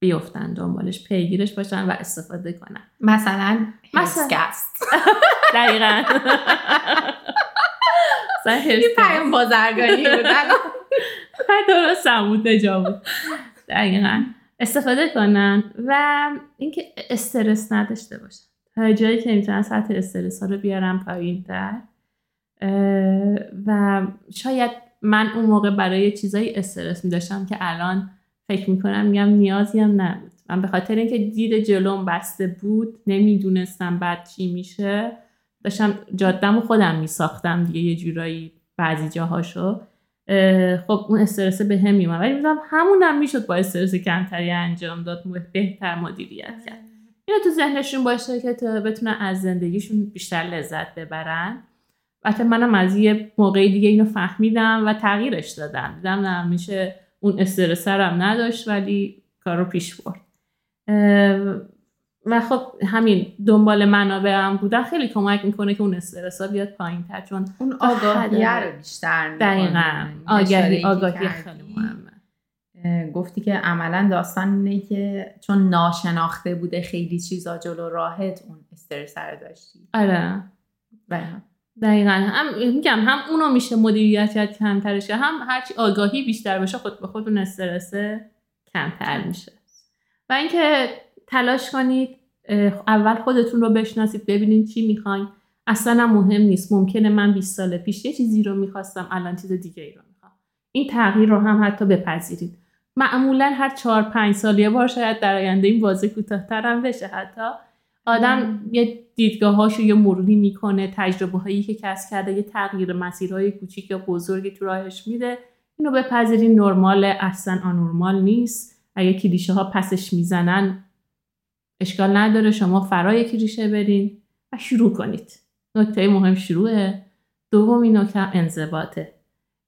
Speaker 1: بیفتن دنبالش پیگیرش باشن و استفاده کنن.
Speaker 2: مثلا هرسکست.
Speaker 1: دقیقا.
Speaker 2: این پیام بازرگانی بود.
Speaker 1: درست بود نجا بود. دقیقا. استفاده کنن و اینکه استرس نداشته باشن. تا جایی که می‌تونن سطح استرس ها رو بیارن پایین تر و شاید من اون موقع برای چیزایی استرس میداشتم که الان فکر می‌کنم میگم نیازی هم نبود. من به خاطر اینکه دید جلوم بسته بود نمی‌دونستم بعد چی میشه داشتم جادم و خودم میساختم دیگه یه جورایی بعضی جاهاشو. خب اون استرس به هم میومد. ولی می‌دونم همونم می‌شد با استرس کمتری انجام داد بهتر مدیریت کرد. اینو تو ذهنشون باشه که تا بتونن از زندگیشون بیشتر لذت ببرن. البته منم از یه موقعی دیگه اینو فهمیدم و تغییرش دادم. دیدم نه میشه اون استرس هم نداشت ولی کار رو پیش برد. و خب همین دنبال منابع هم بودن خیلی کمک می‌کنه که اون استرس ها بیاد پایین تر چون
Speaker 2: اون آگاهی رو بیشتر
Speaker 1: دقیقا. آگاهی آگاهی خیلی مهمه.
Speaker 2: گفتی که عملا داستان اینه که چون ناشناخته بوده خیلی چیزا جلو راهت اون استرس رو داشتی.
Speaker 1: آره. دقیقا. هم میگم هم اونو میشه مدیریت کمترش هم هرچی آگاهی بیشتر بشه خود به خود اون استرس کمتر میشه. و اینکه تلاش کنید اول خودتون رو بشناسید ببینید چی می‌خواین. اصلا مهم نیست. ممکنه من 20 سال پیش یه چیزی رو می‌خواستم الان چیز دیگه ای رو می‌خوام. این تغییر رو هم حتی بپذیرید. معمولا هر چهار پنج سال یه بار شاید در آینده این بازی کوتاهتر هم بشه حتی. آدم یه دیدگاهاشو یه مروری می‌کنه تجربه هایی که کسب کرده یه تغییر مسیرهای کوچیک یا بزرگی تو راهش میده. اینو بپذیرین نرمال اصلا آنورمال نیست. اگه کلیشه ها پسش می‌زنن اشکال نداره شما فرا یکی ریشه برین و شروع کنید. نکته مهم شروعه. دومی نکته انضباطه.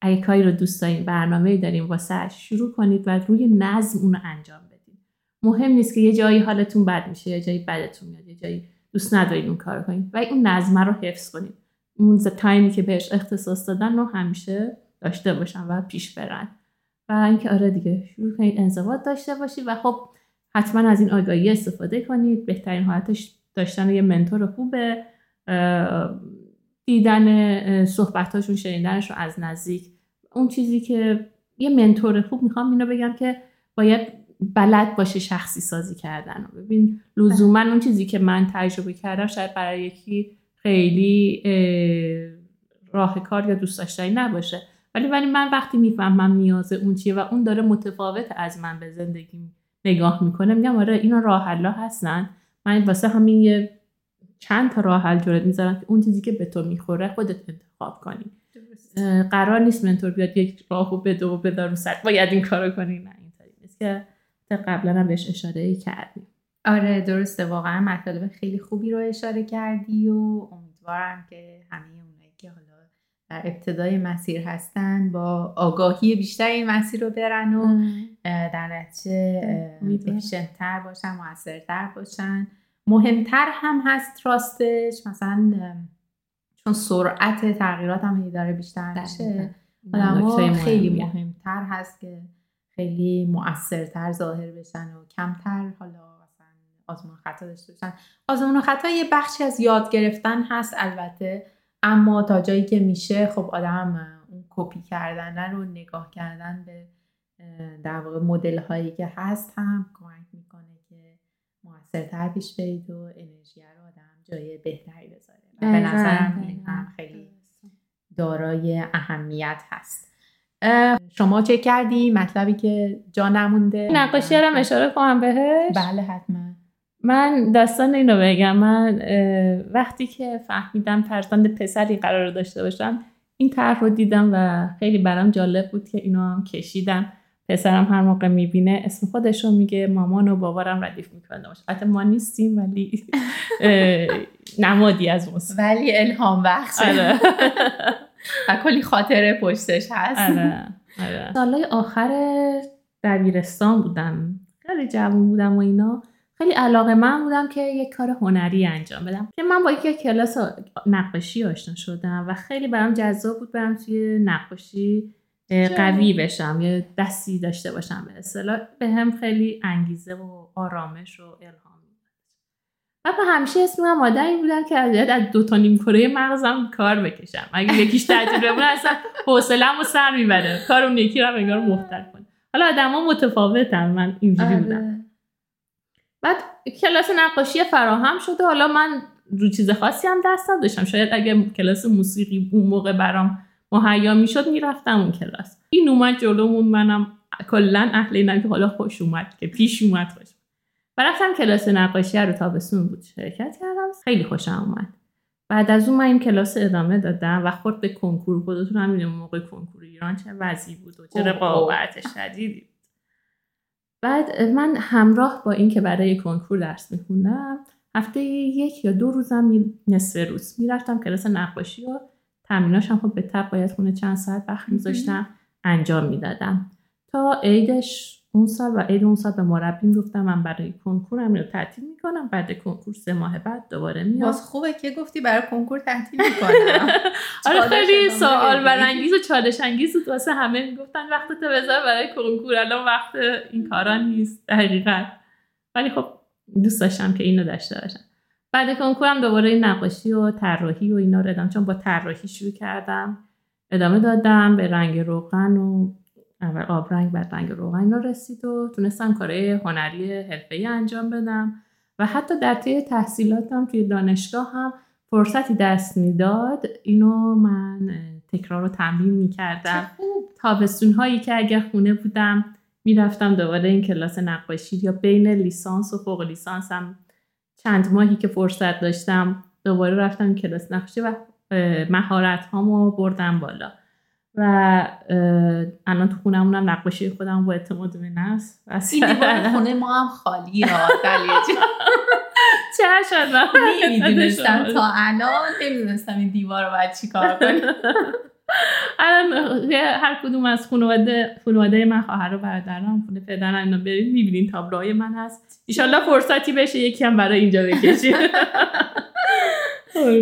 Speaker 1: اگه کاری رو دوست دارین برنامه داریم واسه شروع کنید و روی نظم اون رو انجام بدید مهم نیست که یه جایی حالتون بد میشه یه جایی بدتون میاد یه جایی دوست ندارید اون کار کنید و اون نظم رو حفظ کنید اون تایمی که بهش اختصاص دادن رو همیشه داشته باشن و پیش برن. و اینکه آره دیگه شروع کنید انضباط داشته باشید و خب حتما از این آگاهی استفاده کنید. بهترین حالتش داشتن یه منتور خوبه. دیدن صحبتاشون شنیدنش رو از نزدیک. اون چیزی که یه منتور خوب می‌خوام اینو بگم که باید بلد باشه شخصی سازی کردن ببین لزوما اون چیزی که من تجربه کردم شاید برای یکی خیلی راه کار یا دوست داشتنی نباشه. ولی ولی من وقتی می‌فهمم نیاز اون چیه و اون داره متفاوت از من به زندگی نگاه می‌کنه میگم آره اینا راه حلا هستن. من واسه همین یه چند تا راه حل جلوت می‌ذارم که اون چیزی که به تو می‌خوره خودت انتخاب کنی. قرار نیست منتور بیاد یک راهو بده و بدار سر. باید این کارو کنی. نه اینطوری نیست که قبلا هم بهش اشاره کردیم
Speaker 2: آره درسته. واقعا مطالب خیلی خوبی رو اشاره کردی و امیدوارم که همه در ابتدای مسیر هستن با آگاهی بیشتر این مسیر رو برن و در نتیجه افیشنتر باشن موثرتر باشن. مهمتر هم هست راستش مثلا چون سرعت تغییرات هم داره بیشتر میشه. خیلی مهمتر هست که خیلی مؤثرتر ظاهر بشن و کمتر حالا مثلا آزمون خطا داشته باشن. آزمون خطا یه بخشی از یاد گرفتن هست البته. اما تا جایی که میشه خب آدم اون کپی کردن رو نگاه کردن به در واقع مدل هایی که هست هم کمک می‌کنه که موثرتر پیش برید و انرژی رو آدم جای بهتری بذاره. به نظرم این هم خیلی دارای اهمیت هست. شما چه کردی؟ مطلبی که جا نمونده؟
Speaker 1: نقاشی هم اشاره کنم بهش؟
Speaker 2: بله حتما.
Speaker 1: من داستان اینو بگم. من وقتی که فهمیدم فرزند پسری قرار داشته باشم این طرح رو دیدم و خیلی برام جالب بود که اینو هم کشیدم. پسرم هر موقع می‌بینه اسم خودش رو میگه مامان و بابارم ردیف می‌کنه. حتی ما نیستیم ولی نمادی از اون.
Speaker 2: ولی الهام بخش.
Speaker 1: آره.
Speaker 2: و کلی خاطره پشتش هست.
Speaker 1: آره. آره. سالای آخر دبیرستان بودم. خیلی جوان بودم و اینا. خیلی علاقه من بودم که یک کار هنری انجام بدم. که من با یک کلاس نقاشی آشنا شدم و خیلی برام جذاب بود برم توی نقاشی قوی بشم یه دستی داشته باشم. به اصطلاح به هم خیلی انگیزه و آرامش و الهام و همیشه اسم من آدمی بودم که از دو تا نیم کره مغزم کار بکشم. اگه یکیش تعطیل بمونه اصلا حوصله‌مو و سر می‌بره. کار اون یکی رو انگار مختلف کنه. حالا آدما متفاوتن من اینجوری آره. بودم. بعد کلاس نقاشی فراهم شده. حالا من رو چیز خاصی هم دست نداشتم. شاید اگه کلاس موسیقی اون موقع برام مهیا می‌شد می‌رفتم اون کلاس. این اومد جلومون منم کلا اهل اینم که حالا خوش اومد که پیش اومد خوش و رفتم کلاس نقاشی رو تابستون بود. شرکت کردم. خیلی خوشم اومد. بعد از اون من این کلاس ادامه دادم و خورد به کنکور. خودتون هم موقع کنکور ایران چه وضعی بود و چه رقابت شدیدی بعد من همراه با اینکه برای کنکور درس میخوندم هفته یک یا دو روزم نصف روز می‌رفتم کلاس نقاشی و تمریناش هم خب به تب باید خونه چند ساعت وقت میذاشتم انجام می‌دادم. تا عیدش اون سال و عید اون سال به مربیم گفتم من برای کنکورم رو تعطیل می‌کنم. بعد کنکور سه ماه بعد دوباره میام
Speaker 2: باز خوبه که گفتی برای کنکور تعطیل می‌کنم.
Speaker 1: آره خیلی سوال برانگیز و چالش انگیز بود. واسه همه می‌گفتن وقت تو بذار برای کنکور. الان وقت این کارا نیست حقیقت ولی خب دوست داشتم که اینو داشته باشم. بعد کنکورم دوباره نقاشی و طراحی و اینا رو ادامه چون با طراحی شروع کردم ادامه دادم به رنگ روغن و اول آبرنگ بعد رنگ روغن رو رسید و تونستم کارهای هنری حرفه‌ای انجام بدم. و حتی در طی تحصیلاتم توی دانشگاه هم فرصتی دست می‌داد. اینو من تکرار رو تمرین می‌کردم. تابستون هایی که اگر خونه بودم می‌رفتم دوباره این کلاس نقاشی یا بین لیسانس و فوق لیسانس هم. چند ماهی که فرصت داشتم دوباره رفتم کلاس نقاشی و مهارت هامو بردم بالا. و الان تو خونه هم نقاشی خودم با اعتماد به نفس.
Speaker 2: این خونه ما هم خالی ها چه
Speaker 1: چه شد؟
Speaker 2: نمی‌دونستم تا الان نمی‌دونستم این دیوار رو باید چی کار کنم.
Speaker 1: الان هر کدوم از خانواده خانواده من خواهر و برادرم خونه پدرم اینا برید می‌بینین تابلوهای من هست. ایشالله فرصتی بشه یکی هم برای اینجا بکشیم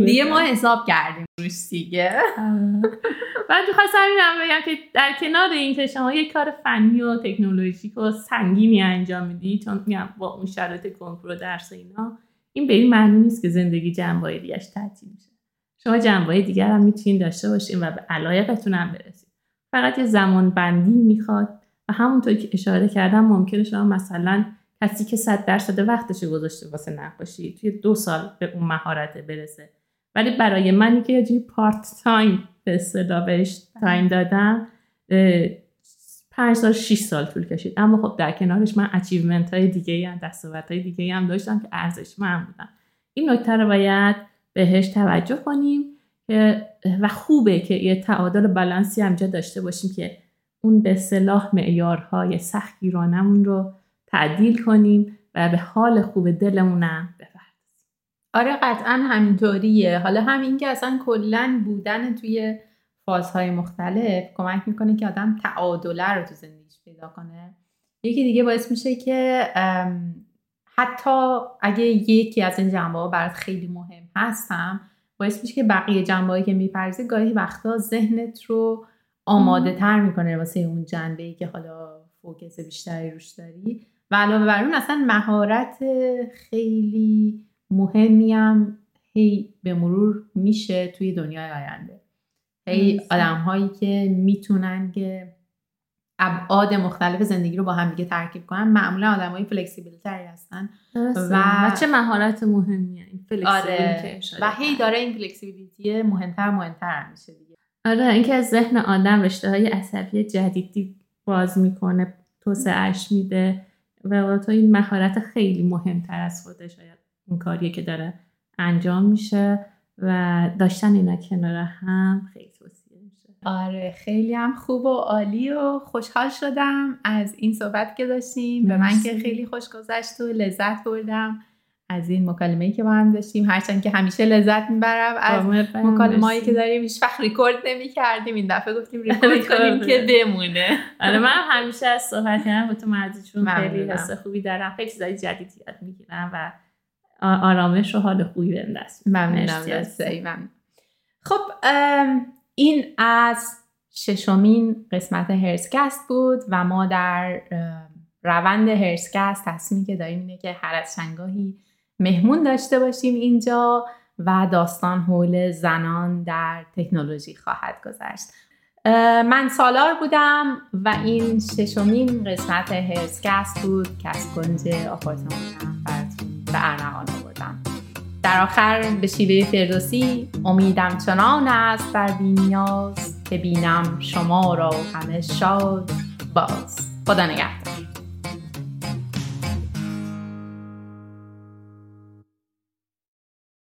Speaker 2: دیگه ما حساب کردیم روش دیگه.
Speaker 1: بعد خواستم اینم بگم که در کنار این که شما یک کار فنی و تکنولوژیک و سنگینی انجام میدی چون میگم با اون شرایط کنکور و درس اینا این به این معنی نیست که زندگی جنبای دیگهش تعطیل میشه. شما جنبای دیگر هم می‌تونین داشته باشین و به علایقتون هم برسید. فقط یه زمان بندی می‌خواد و همونطور که اشاره کردم ممکنه شما مثلا کسی که صد درصد وقتش گذاشته واسه نقاشی توی دو سال به اون مهارت برسه. ولی برای منی که یه part time به اصطلاح بهش time دادم پنج سال 6 سال طول کشید. اما خب در کنارش من achievement های دیگه هم دستاورد های دیگه هم داشتم که ارزش من بودم این نکته رو باید بهش توجه کنیم و خوبه که یه تعادل بالانسی همجا داشته باشیم که اون به اصطلاح معیارهای سختگیرانمون رو تعدیل کنیم و به حال خوب دلمونم بپردازیم.
Speaker 2: آره قطعا همینطوریه. حالا همین که اصلا کلا بودن توی فازهای مختلف کمک می‌کنه که آدم تعادله رو تو زندگیش پیدا کنه. یکی دیگه باعث میشه که حتی اگه یکی از این جنبه ها برات خیلی مهم هستم باعث میشه که بقیه جنبه که میپرزی گاهی وقتا ذهنت رو آماده تر می‌کنه واسه اون جنبه ای که حالا فوکس بیشتری روش داری. و علاوه بر اون اصلا مهارت خیلی مهمی هم هی به مرور میشه توی دنیای آینده. هی آدم هایی که می‌تونن که ابعاد مختلف زندگی رو با هم دیگه ترکیب کنن معمولا آدم های فلکسیبل تری هستن
Speaker 1: و... چه مهارت مهمیه این
Speaker 2: آره. و هی داره این فلکسیبیلیتی مهمتر مهمتر میشه دیگه.
Speaker 1: آره اینکه از ذهن آدم رشته های عصبی جدیدی باز می‌کنه توسعهش میده. و تو این مهارت خیلی مهمتر از خودش شاید اون کاریه که داره انجام میشه و داشتن اینا کنار هم خیلی توصیه میشه.
Speaker 2: آره خیلی هم خوب و عالی و خوشحال شدم از این صحبت که داشتیم. به من که خیلی خوش گذشت و لذت بردم. از این مکالمه که با هم داشتیم. هرچند که همیشه لذت می‌برم از مکالمه که داریم هیچ وقت ریکورد نمی کردیم این دفعه گفتیم ریکورد کنیم که بمونه.
Speaker 1: آره من همیشه از صحبت کردم با تو مرزیشون خیلی حس خوبی دارم. خیلی چیزای جدید یاد می‌گیرم و آرامش و حال خوبی بهم دست
Speaker 2: ممنونم خب این از ششمین قسمت هرسکست بود و ما در روند هرسکست تصمیمی که داریم اینه که هر از شنگاهی مهمون داشته باشیم اینجا و داستان حول زنان در تکنولوژی خواهد گذشت. من سالار بودم و این ششمین قسمت هرسکست بود که از کنج آپارتمانم براتون به ارمغان آوردم. در آخر به شیوه فردوسی امیدم چنان است در بینیاز که بینم شما را همه شاد باز. خدا نگهدار.